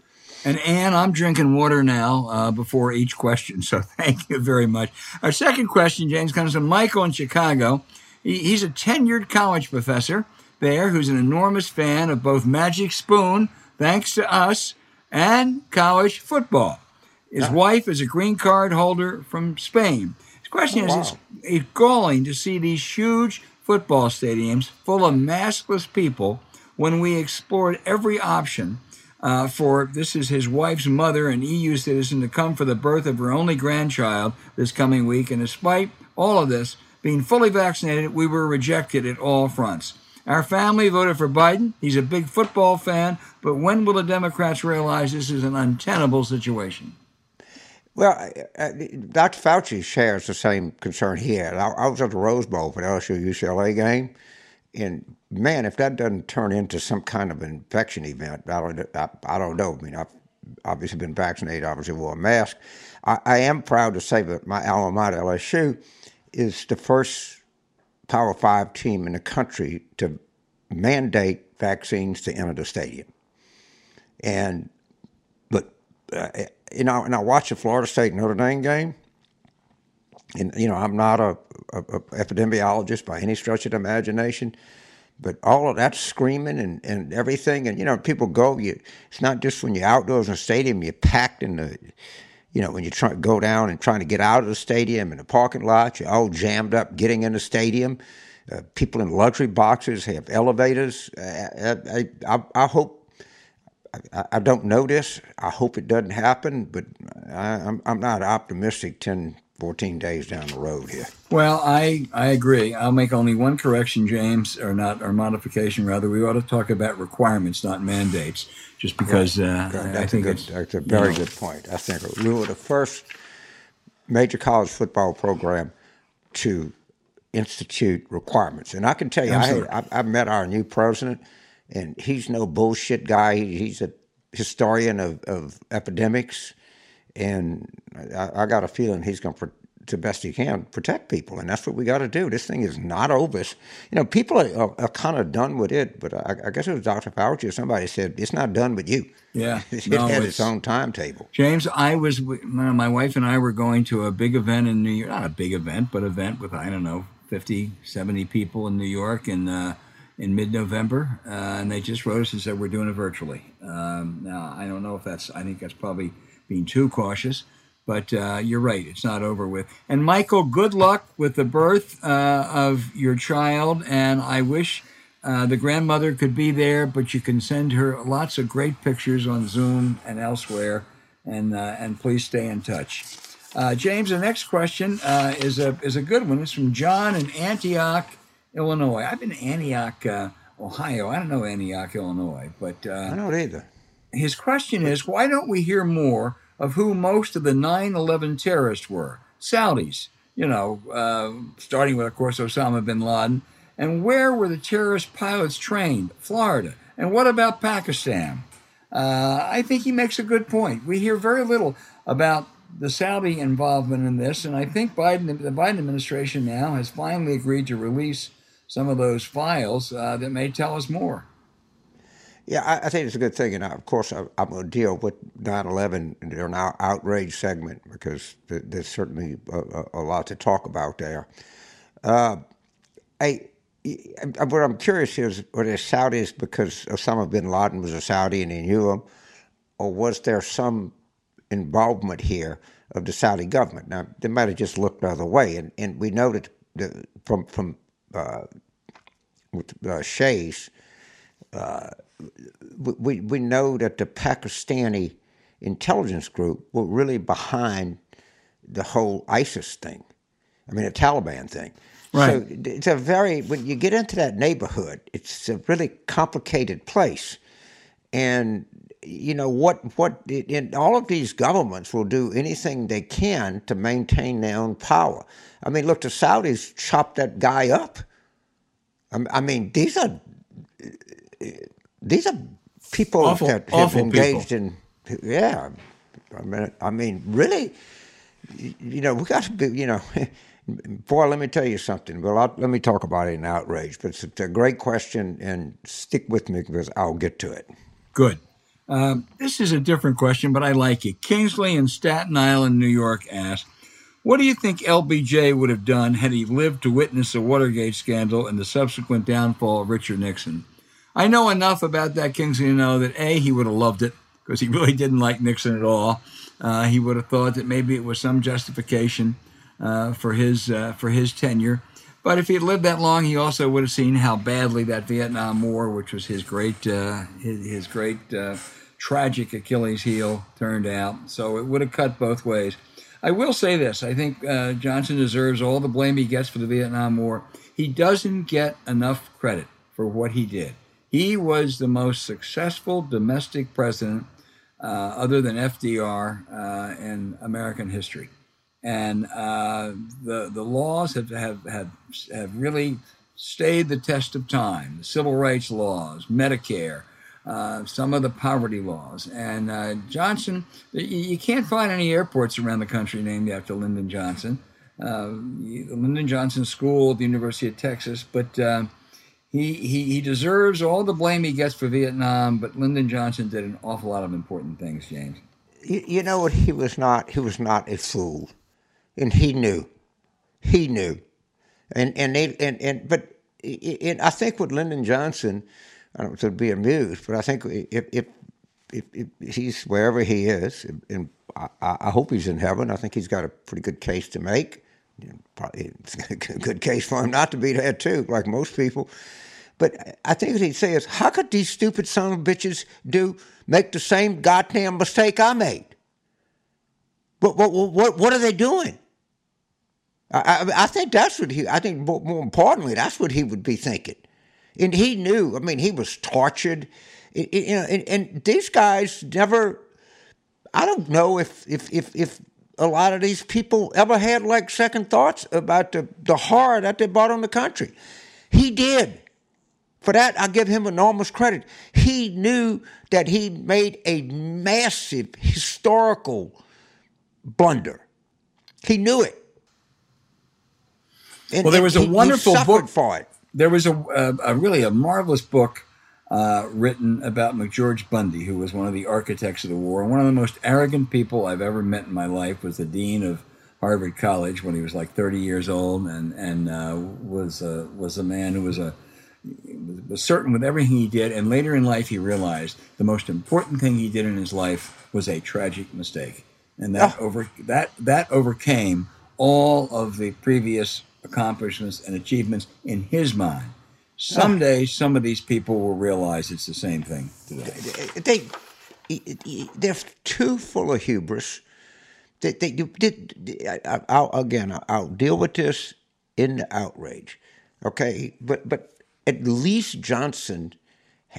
And Anne, I'm drinking water now uh, before each question, so thank you very much. Our second question, James, comes from Michael in Chicago. He, he's a tenured college professor there who's an enormous fan of both Magic Spoon, thanks to us, and college football. His wife is a green card holder from Spain. Question Oh, is wow. it's, it's galling to see these huge football stadiums full of maskless people when we explored every option uh, for this is his wife's mother, an EU citizen, to come for the birth of her only grandchild this coming week. And despite all of this, being fully vaccinated, we were rejected at all fronts. Our family voted for Biden. He's a big football fan, but when will the Democrats realize this is an untenable situation? Well, uh, Dr. Fauci shares the same concern he had. I, I was at the Rose Bowl for the LSU UCLA game, and man, if that doesn't turn into some kind of infection event, I don't, I, I don't know. I mean, I've obviously been vaccinated, obviously wore a mask. I, I am proud to say that my alma mater, LSU, is the first Power Five team in the country to mandate vaccines to enter the stadium. And, but, uh, you know, and I watched the Florida State Notre Dame game, and you know, I'm not a, a, a epidemiologist by any stretch of the imagination, but all of that screaming and, and everything, and you know, people go. You, it's not just when you're outdoors in a stadium, you're packed in the, you know, when you try go down and trying to get out of the stadium in the parking lot, you're all jammed up getting in the stadium. Uh, people in luxury boxes have elevators. Uh, I, I, I hope I, I, don't know this. I hope it doesn't happen, but I, am I'm, I'm not optimistic 10, 14 days down the road here. Well, I, I agree. I'll make only one correction, James, or not, or modification rather. We ought to talk about requirements, not mandates, just because uh, I think good, it's that's a very you know, good point. I think we were the first major college football program to institute requirements, and I can tell you, I, I, I met our new president and he's no bullshit guy. He's a historian of, of epidemics, and I, I got a feeling he's going to, to best he can, protect people, and that's what we got to do. This thing is not over. You know, people are, are, are kind of done with it, but I, I, guess it was Dr. Fauci or somebody said it's not done with you. Yeah, it no, had its, its own timetable. James, I was my wife and I were going to a big event in New York, not a big event, but event with I don't know 50, 70 people in New York, and. Uh, in mid-November, uh, and they just wrote us and said we're doing it virtually. Um, now I don't know if that's. I think that's probably being too cautious, but uh, you're right. It's not over with. And Michael, good luck with the birth uh, of your child, and I wish. Uh, the grandmother could be there, but you can send her lots of great pictures on Zoom and elsewhere, and uh, and please stay in touch. Uh, James, the next question is a is a good one. It's from John in Antioch, Illinois. I've been to Antioch, uh, Ohio. I don't know Antioch, Illinois, but uh, I don't either. His question is, why don't we hear more of who most of the 9/11 terrorists were? Saudis, you know, uh, starting with, of course, Osama bin Laden. And where were the terrorist pilots trained? Florida. And what about Pakistan? Uh, I think he makes a good point. We hear very little about the Saudi involvement in this, and I think Biden, the Biden administration now has finally agreed to release some of those files uh, that may tell us more. Yeah, I, I, think it's a good thing. And I, of course, I, am going to deal with 9 11 in our outrage segment because there's certainly a, a, lot to talk about there. Uh, I, what I'm curious is were there Saudis because Osama bin Laden was a Saudi and he knew him, or was there some involvement here of the Saudi government? Now, they might have just looked the other way. And, and we know that the, from, from uh, with uh, Shays, uh, we, we know that the Pakistani intelligence group were really behind the whole ISIS thing. I mean, the Taliban thing. Right. So it's a very, when you get into that neighborhood, it's a really complicated place. And, you know, what, what, in all of these governments will do anything they can to maintain their own power. I mean, look, the Saudis chopped that guy up. I mean, these are these are people awful, that have engaged people. in yeah. I mean, I mean, really, you know, we got to be, you know. Boy, let me tell you something. Well, I'll, let me talk about it in outrage. But it's, it's, a great question, and stick with me because I'll get to it. Good. Um, this is a different question, but I like it. Kingsley in Staten Island, New York asks, what do you think LBJ would have done had he lived to witness the Watergate scandal and the subsequent downfall of Richard Nixon? I know enough about that Kingsley to know that A, he would have loved it because he really didn't like Nixon at all. Uh, he would have thought that maybe it was some justification uh, for his uh, for his tenure. But if he had lived that long, he also would have seen how badly that Vietnam War, which was his great uh, his, his, great uh, tragic Achilles heel turned out. So it would have cut both ways. I will say this I think uh, Johnson deserves all the blame he gets for the Vietnam War. He doesn't get enough credit for what he did. He was the most successful domestic president, uh, other than FDR, uh, in American history. And uh, the, the laws have, have, have, have really stayed the test of time. The civil rights laws, Medicare, uh, some of the poverty laws. And uh, Johnson, you, can't find any airports around the country named after Lyndon Johnson. Uh, Lyndon Johnson School at the University of Texas, but uh, he, he, he deserves all the blame he gets for Vietnam. But Lyndon Johnson did an awful lot of important things, James. You, you know what? He was not. He was not a fool, and he knew. He knew, and and they and and but it, I think with Lyndon Johnson I don't to be amused, but I think if if if, if he's wherever he is, and I, I, hope he's in heaven. I think he's got a pretty good case to make. Probably a good case for him not to be there too, like most people. But I think what he'd say is, how could these stupid son of bitches do make the same goddamn mistake I made? What what what what are they doing? I, I, I think that's what he. I think more importantly, that's what he would be thinking. And he knew, I mean, he was tortured. you know, and, and, these guys never, I don't know if, if, if, if a lot of these people ever had like second thoughts about the, the horror that they brought on the country. He did. For that, I give him enormous credit. He knew that he made a massive historical blunder. He knew it. And, well, there was a wonderful book for it there was a, a, a really a marvelous book uh, written about McGeorge Bundy, who was one of the architects of the war. One of the most arrogant people I've ever met in my life was the dean of Harvard College when he was like 30 years old, and and uh, was a, was a man who was a was certain with everything he did. And later in life, he realized the most important thing he did in his life was a tragic mistake, and that oh. over that that overcame all of the previous accomplishments and achievements in his mind. Someday, oh. some of these people will realize it's the same thing today. They, they're too full of hubris. They, they, they, I'll, again, I'll deal with this in the outrage, okay? But but at least Johnson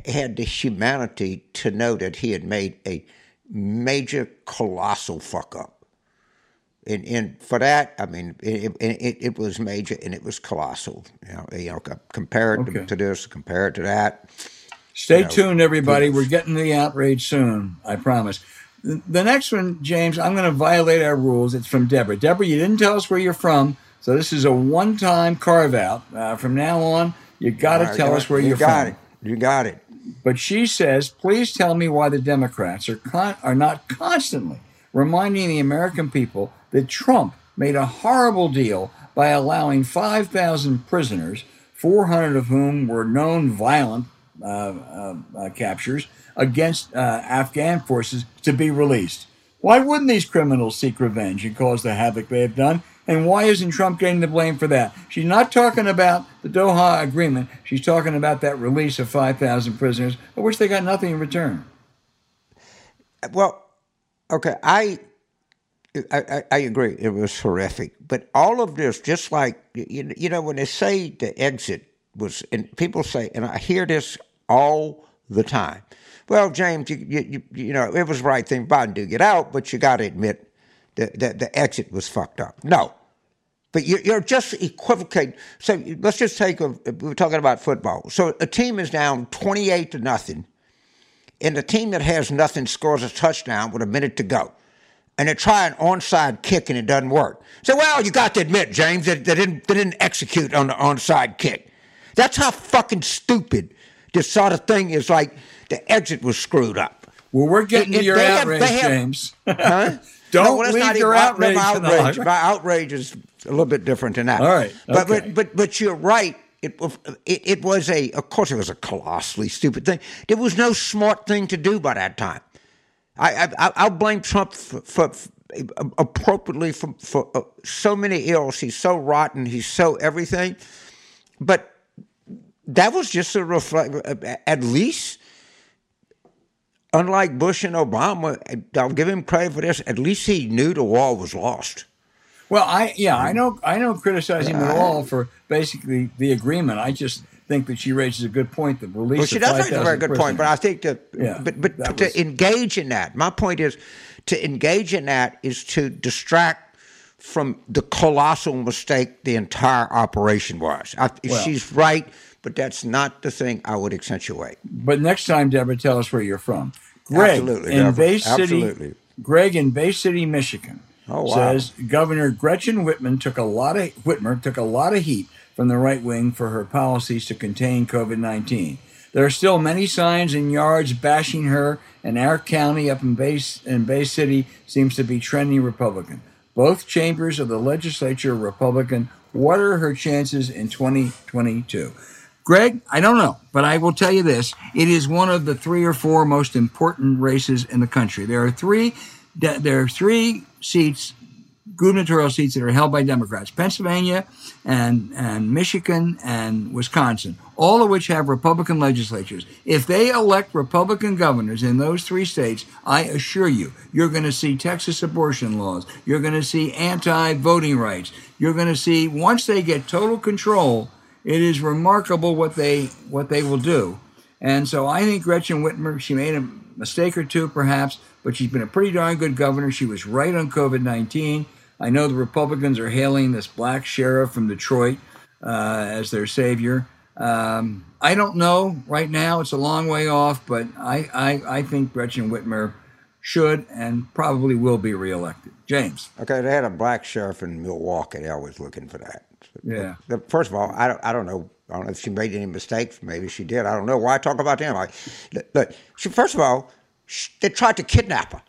had the humanity to know that he had made a major, colossal fuck up. And, and for that, I mean, it, it, it, was major and it was colossal. You know, you know compare it okay. to, to, this, compare it to that. Stay you know, tuned, everybody. We're getting the outrage soon. I promise. The, next one, James, I'm going to violate our rules. It's from Deborah. Deborah, you didn't tell us where you're from, so this is a one-time carve-out. Uh, from now on, you got to right, tell us where you are got from. It. You got it. But she says, please tell me why the Democrats are con- are not constantly reminding the American people that Trump made a horrible deal by allowing 5,000 prisoners, 400 of whom were known violent uh, uh, uh, captures, against uh, Afghan forces to be released. Why wouldn't these criminals seek revenge and cause the havoc they have done? And why isn't Trump getting the blame for that? She's not talking about the Doha Agreement. She's talking about that release of 5,000 prisoners, of which they got nothing in return. Well, okay, I I, I, agree. It was horrific. But all of this, just like, you, you know, when they say the exit was, and people say, and I hear this all the time. Well, James, you, you, you know, it was the right thing Biden to get out, but you got to admit that the, the exit was fucked up. No. But you're, you're just equivocating. So let's just take a, we're talking about football. So a team is down 28 to nothing, and the team that has nothing scores a touchdown with a minute to go and they try an onside kick and it doesn't work. So, well, you got to admit, James, that they didn't, they didn't execute on the onside kick. That's how fucking stupid this sort of thing is. Like the exit was screwed up. Well, we're getting it, to your outrage, have, have, James. Huh? Don't no, well, leave your outrage. My outrage. my outrage is a little bit different than that. All right, okay. but but but but you're right. It, it, it was a, of course, it was a colossally stupid thing. There was no smart thing to do by that time. I, I will blame Trump for, for, for appropriately for, for uh, so many ills. He's so rotten. He's so everything. But that was just a reflect. At least unlike Bush and Obama, I'll give him credit for this. At least he knew the war was lost. Well, I yeah, I know I don't criticize him at all for basically the agreement. I just think that she raises a good point. The release. Well, she does raise a very good point, but I think that, Yeah, but but that to was- engage in that, my point is, to engage in that is to distract from the colossal mistake the entire operation was. I, Well- she's right, but that's not the thing I would accentuate. But next time, Deborah, tell us where you're from. Greg Absolutely, in. Bay City. Absolutely. Greg in Bay City, Michigan, Oh, wow. says Governor Gretchen Whitman took a lot of Whitmer took a lot of heat from the right wing for her policies to contain COVID nineteen. There are still many signs in yards bashing her, and our county up in Bay, in Bay City seems to be trending Republican. Both chambers of the legislature are Republican. What are her chances in 2022? Greg, I don't know, but I will tell you this: it is one of the three or four most important races in the country. There are three, there are three seats, gubernatorial seats that are held by Democrats: Pennsylvania, and and Michigan and Wisconsin, all of which have Republican legislatures. If they elect Republican governors in those three states, I assure you, you're going to see Texas abortion laws. You're going to see anti-voting rights. You're going to see once they get total control it is remarkable what they what they will do. And so I think Gretchen Whitmer, she made a mistake or two perhaps, but she's been a pretty darn good governor. She was right on COVID nineteen. I know the Republicans are hailing this black sheriff from Detroit uh, as their savior. Um, I don't know right now; it's a long way off, but I, I, I think Gretchen Whitmer should and probably will be reelected. James, Okay, they had a black sheriff in Milwaukee. They always looking for that. Yeah. The- First of all, I don't, I don't know. I don't know if she made any mistakes. Maybe she did. I don't know. Why talk about them? Like, look, look, she, first of all, they tried to kidnap her.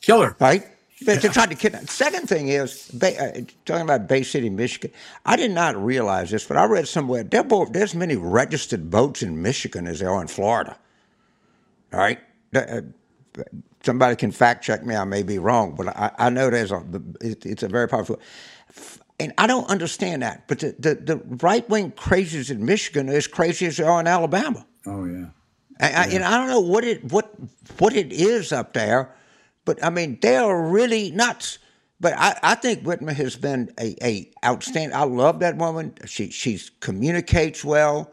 Kill her. right? They, they tried to kidnap. Second thing is, Bay, uh, talking about Bay City, Michigan. I did not realize this, but I read somewhere there there's many registered boats in Michigan as there are in Florida. All right, The- uh, somebody can fact check me. I may be wrong, but I, I know there's a it, it's a very powerful. And I don't understand that, but the, the, the right wing crazies in Michigan are as crazy as they are in Alabama. Oh yeah. I, I, and I don't know what it what what it is up there, but I mean they are really nuts. But I, I think Whitman has been a, a outstanding. I love that woman. She she communicates well.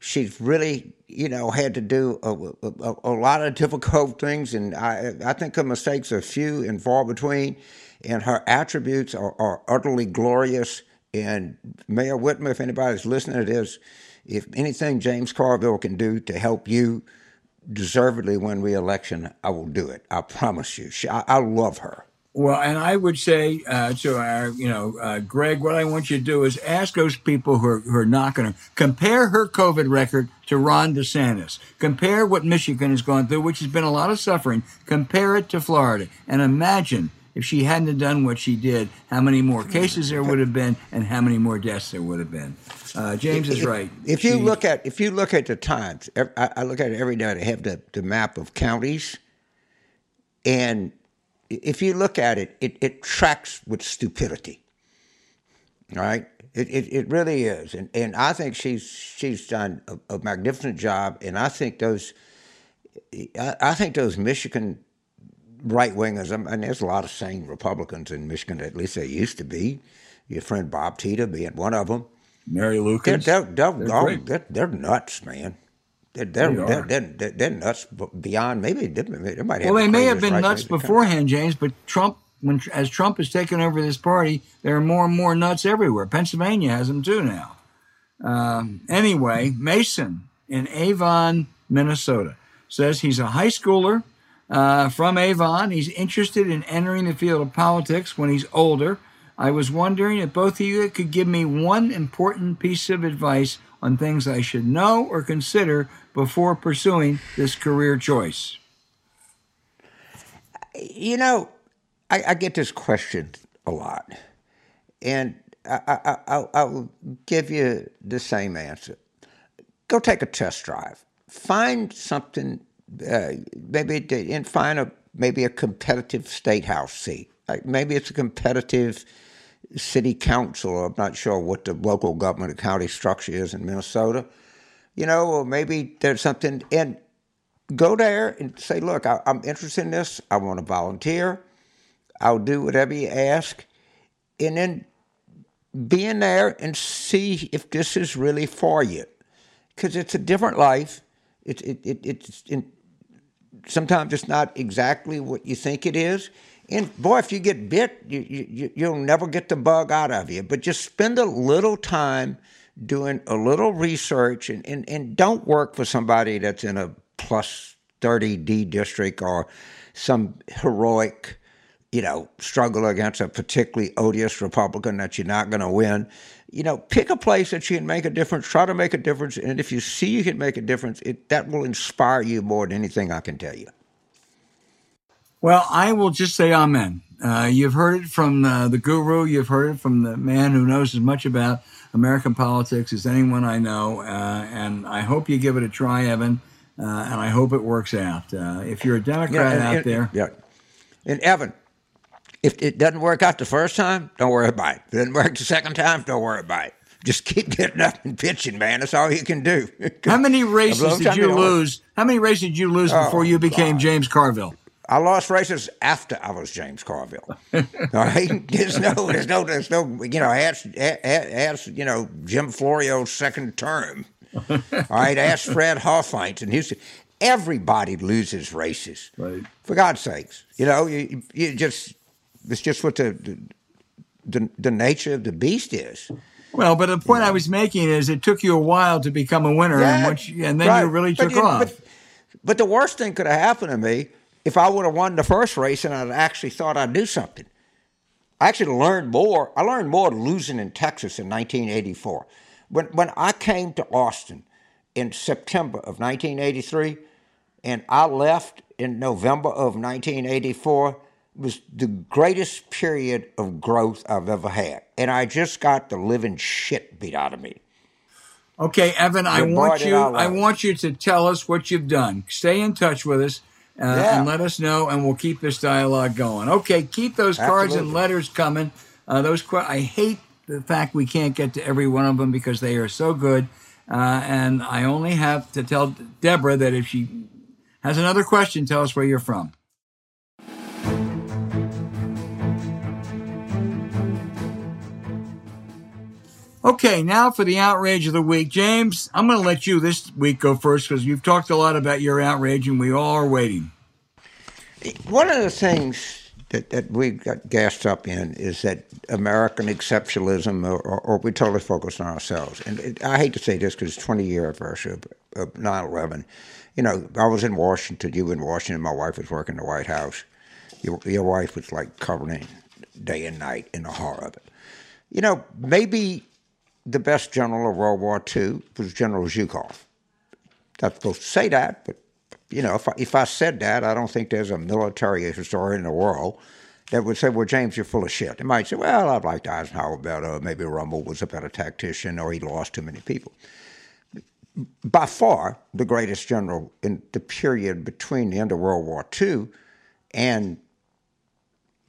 She's really you know had to do a, a, a lot of difficult things, and I I think her mistakes are few and far between, and her attributes are, are utterly glorious. And Mayor Whitman, if anybody's listening to this, if anything James Carville can do to help you deservedly win re-election, I will do it. I promise you. She, I, I love her. Well, and I would say uh, to our, you know, uh, Greg, what I want you to do is ask those people who are, who are not going to compare her COVID record to Ron DeSantis. Compare what Michigan has gone through, which has been a lot of suffering. Compare it to Florida, and imagine if she hadn't have done what she did, how many more cases there would have been, and how many more deaths there would have been. Uh, James is right. If you She- look at if you look at the times, I, I look at it every day. I have the, the map of counties, and if you look at it, it, it tracks with stupidity. All right, it, it, it really is, and and I think she's she's done a, a magnificent job, and I think those I, I think those Michigan right wingers, and there's a lot of sane Republicans in Michigan, at least there used to be. Your friend Bob Teeter being one of them. Mary They're, Lucas. they're, they're, They're great. they're, they're nuts, man. They're, they're, They they're, they're, they're, they're nuts beyond maybe they, they might have Well, they may have been right nuts wing in the beforehand, James, but Trump, when as Trump has taken over this party, there are more and more nuts everywhere. Pennsylvania has them too now. Um, anyway, Mason in Avon, Minnesota, says he's a high schooler uh, from Avon. He's interested in entering the field of politics when he's older. I was wondering if both of you could give me one important piece of advice on things I should know or consider before pursuing this career choice. You know, I, I get this question a lot, and I, I, I'll- give you the same answer. Go take a test drive. Find something, uh, maybe and find a maybe a competitive state house seat. Like maybe it's a competitive city council. I'm not sure what the local government or county structure is in Minnesota. You know, or maybe there's something and go there and say, look, I, I'm interested in this. I want to volunteer. I'll do whatever you ask. And then be in there and see if this is really for you. Because it's a different life. It, it, it, it's in, sometimes it's not exactly what you think it is. And boy, if you get bit, you, you, you'll never get the bug out of you. But just spend a little time doing a little research and, and, and don't work for somebody that's in a plus 30 D district or some heroic, you know, struggle against a particularly odious Republican that you're not going to win. You know, pick a place that you can make a difference, try to make a difference. And if you see you can make a difference, it, that will inspire you more than anything I can tell you. Well, I will just say amen. Uh, you've heard it from uh, the guru. You've heard it from the man who knows as much about American politics as anyone I know. Uh, and I hope you give it a try, Evan. Uh, and I hope it works out. Uh, if you're a Democrat and, out and, there. Yeah. And Evan, if it doesn't work out the first time, don't worry about it. If it doesn't work the second time, don't worry about it. Just keep getting up and pitching, man. That's all you can do. How many races did you lose? How many races did you lose oh, before Oh, you became God. James Carville? I lost races after I was James Carville. All right, there's no, there's no, there's no, you know, ask, ask, ask you know, Jim Florio's second term. All right, ask Fred Hofheinz in Houston. Everybody loses races. Right. For God's sakes, you know, you, you just, it's just what the, the, the, the nature of the beast is. Well, but the point I was making is it took you a while to become a winner, and, once you, and then right. you really But took you- off. But, but the worst thing could have happened to me if I would have won the first race and I'd actually thought I'd do something. I actually learned more. I learned more losing in Texas in 1984. When when I came to Austin in September of 1983, and I left in November of 1984 was the greatest period of growth I've ever had, and I just got the living shit beat out of me. Okay, Evan, I want you. I I love it. want you to tell us what you've done. Stay in touch with us uh, Yeah. and let us know, and we'll keep this dialogue going. Okay, keep those cards and letters coming. Uh, those que- I hate the fact we can't get to every one of them because they are so good, uh, and I only have to tell Deborah that if she has another question, tell us where you're from. Okay, now for the outrage of the week. James, I'm going to let you this week go first because you've talked a lot about your outrage and we all are waiting. One of the things that, that we got gassed up in is that American exceptionalism, or, or, or we totally focus on ourselves. And it, I hate to say this because it's 20 year anniversary of, of 9/11. You know, I was in Washington. You were in Washington. My wife was working in the White House. Your, your wife was like covering day and night in the horror of it. You know, maybe the best general of World War II was General Zhukov. Not supposed to say that, but you know, if I, if I said that, I don't think there's a military historian in the world that would say, "Well, James, you're full of shit." They might say, "Well, I'd liked Eisenhower better. Maybe Rommel was a better tactician, or he lost too many people." By far, the greatest general in the period between the end of World War II and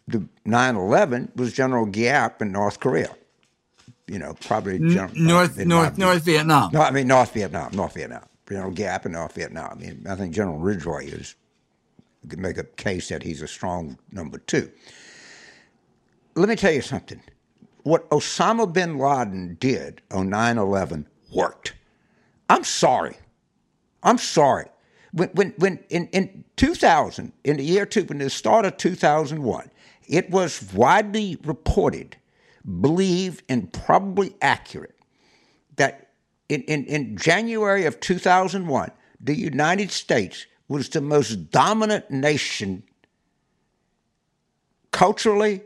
the 9/11 was General Giap in North Korea. You know, probably General, uh, North in my North. North Vietnam. No, I mean North Vietnam, North Vietnam. General Giap in North Vietnam. I mean, I think General Ridgway is could make a case that he's a strong number two. Let me tell you something. What Osama bin Laden did on 9/11 worked. I'm sorry. I'm sorry. When, when, when in, in 2000, in the year two, when the start of 2001, it was widely reported, believed, and probably accurate that in, in, in January of 2001, the United States was the most dominant nation culturally,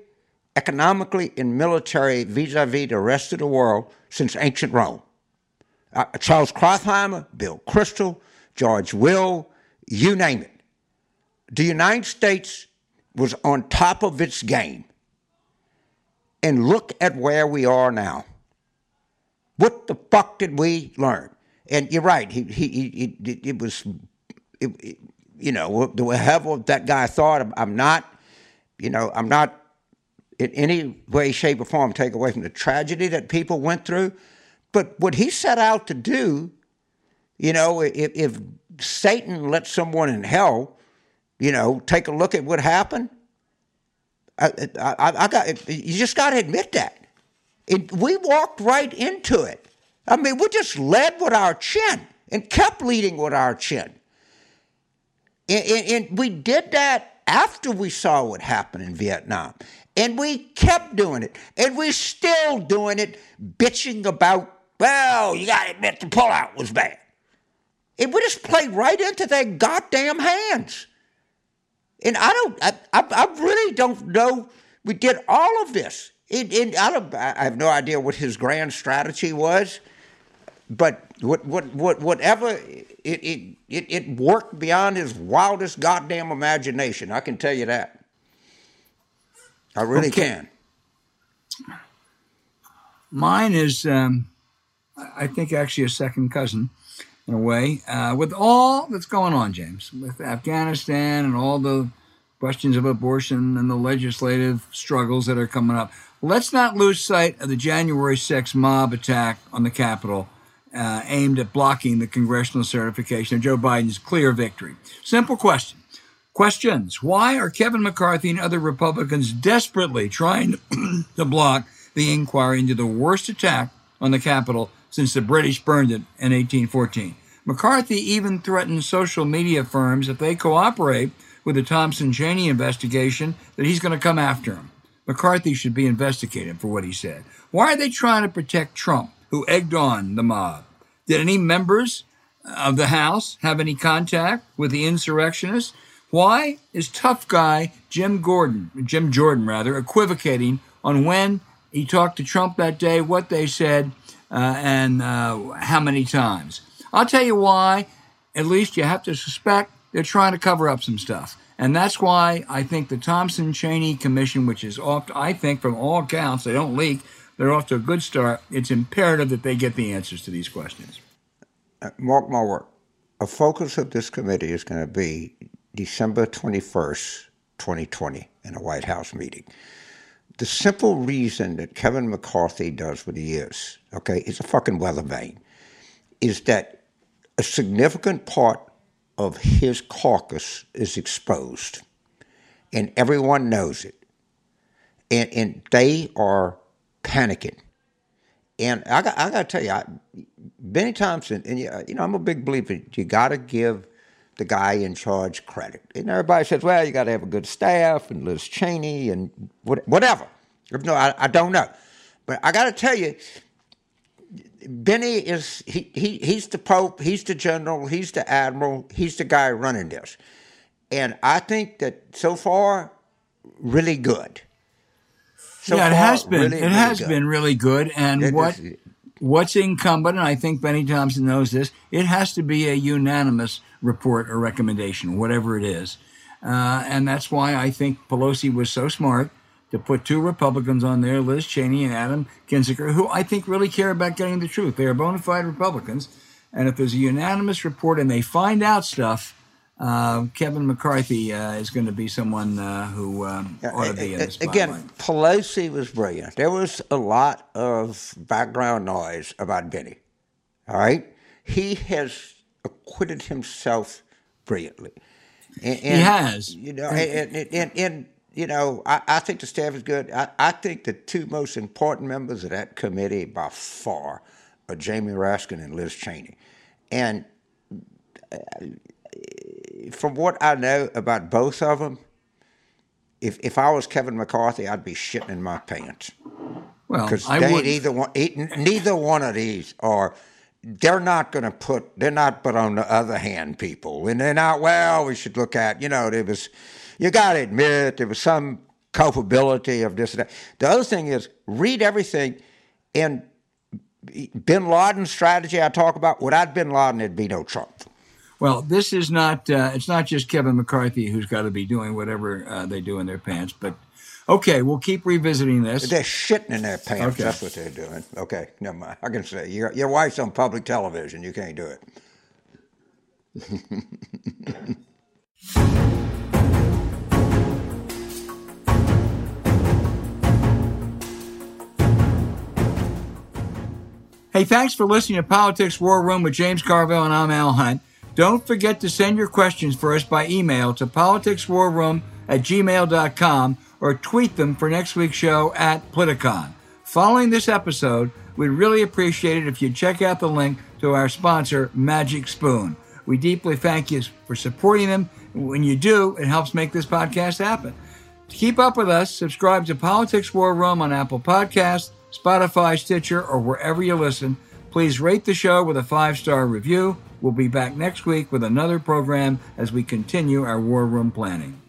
economically, and military vis a vis the rest of the world since ancient Rome. Uh, Charles Krauthammer, Bill Kristol, George Will, you name it. The United States was on top of its game. And look at where we are now. What the fuck did we learn? And you're right. He, he, he, he it was, it, it- you know, the that guy thought. I'm, I'm not, you know, I'm not in any way, shape, or form take away from the tragedy that people went through. But what he set out to do You know, if, if Satan let someone in hell, you know, take a look at what happened. I, I, I got you just got to admit that. It, we walked right into it. I mean, we just led with our chin and kept leading with our chin. And, and, and, we did that after we saw what happened in Vietnam. And we kept doing it. And we're still doing it, bitching about, well, you got to admit the pullout was bad. And we just played right into their goddamn hands. And I don't, I, I, I really don't know. We did all of this. It, it, I, don't, I have no idea what his grand strategy was, but what, what, what, whatever, it, it, it, it worked beyond his wildest goddamn imagination. I can tell you that. I really okay. can. Mine is, um, I think, actually a second cousin in a way, uh, with all that's going on, James, with Afghanistan and all the questions of abortion and the legislative struggles that are coming up. Let's not lose sight of the January 6th mob attack on the Capitol uh, aimed at blocking the congressional certification of Joe Biden's clear victory. Simple question. Questions. Why are Kevin McCarthy and other Republicans desperately trying to block the inquiry into the worst attack on the Capitol since the British burned it in 1814. McCarthy even threatened social media firms if they cooperate with the Thompson Cheney investigation that he's going to come after them. McCarthy should be investigated for what he said. Why are they trying to protect Trump, who egged on the mob? Did any members of the House have any contact with the insurrectionists? Why is tough guy Jim Gordon, Jim Jordan rather, equivocating on when he talked to Trump that day, what they said, uh, and uh, how many times. I'll tell you why. At least you have to suspect they're trying to cover up some stuff. And that's why I think the Thompson Cheney Commission, which is off, I think from all accounts, they don't leak, they're off to a good start. It's imperative that they get the answers to these questions. Uh, mark my word. A focus of this committee is going to be December 21st, 2020, in a White House meeting the simple reason that Kevin McCarthy does what he is, okay, is a fucking weather vane, is that a significant part of his caucus is exposed, and everyone knows it, and and they are panicking. And I got, I got to tell you, I, many times, and, and you know, I'm a big believer. You got to give the guy in charge credit. And everybody says, well, you got to have a good staff and Liz Cheney and whatever. No, I, I don't know. But I got to tell you, Bennie is, he, he, he's the Pope, he's the general, he's the admiral, he's the guy running this. And I think that so far, really good. So yeah, it far, has been. Really, it really has good. been really good. And it, what what's incumbent, and I think Bennie Thompson knows this, it has to be a unanimous report or recommendation, whatever it is. Uh, and that's why I think Pelosi was so smart to put two Republicans on there, Liz Cheney and Adam Kinzinger, who I think really care about getting the truth. They are bona fide Republicans. And if there's a unanimous report and they find out stuff, uh, Kevin McCarthy uh, is going to be someone uh, who um, ought to be in the spotlight. Again, Pelosi was brilliant. There was a lot of background noise about Bennie. All right, he has acquitted himself brilliantly. And, and, he has, you know, and, and, and you know, I, I, think the staff is good. I, I, think the two most important members of that committee by far are Jamie Raskin and Liz Cheney. And uh, from what I know about both of them, if, if I was Kevin McCarthy, I'd be shitting in my pants. Well, because would... either one, neither one of these are. They're not going to put. They're not. But on the other hand, people, and they're not. Well, we should look at. You know, there was you got to admit there was some culpability of this and that. The other thing is read everything. And Bin Laden's strategy I talk about, without Bin Laden, there'd be no Trump. Well, this is not, uh, it's not just Kevin McCarthy who's got to be doing whatever uh, they do in their pants, but okay, we'll keep revisiting this. They're shitting in their pants. Okay. That's what they're doing. Okay, never mind. I can say, your, your wife's on public television. You can't do it. Hey, thanks for listening to Politics War Room with James Carville and I'm Al Hunt. Don't forget to send your questions for us by email to politicswarroom at gmail.com or tweet them for next week's show at Politicon. Following this episode, we'd really appreciate it if you'd check out the link to our sponsor, Magic Spoon. We deeply thank you for supporting them. When you do, it helps make this podcast happen. To keep up with us, subscribe to Politics War Room on Apple Podcasts, Spotify, Stitcher, or wherever you listen. Please rate the show with a five star review. We'll be back next week with another program as we continue our War Room planning.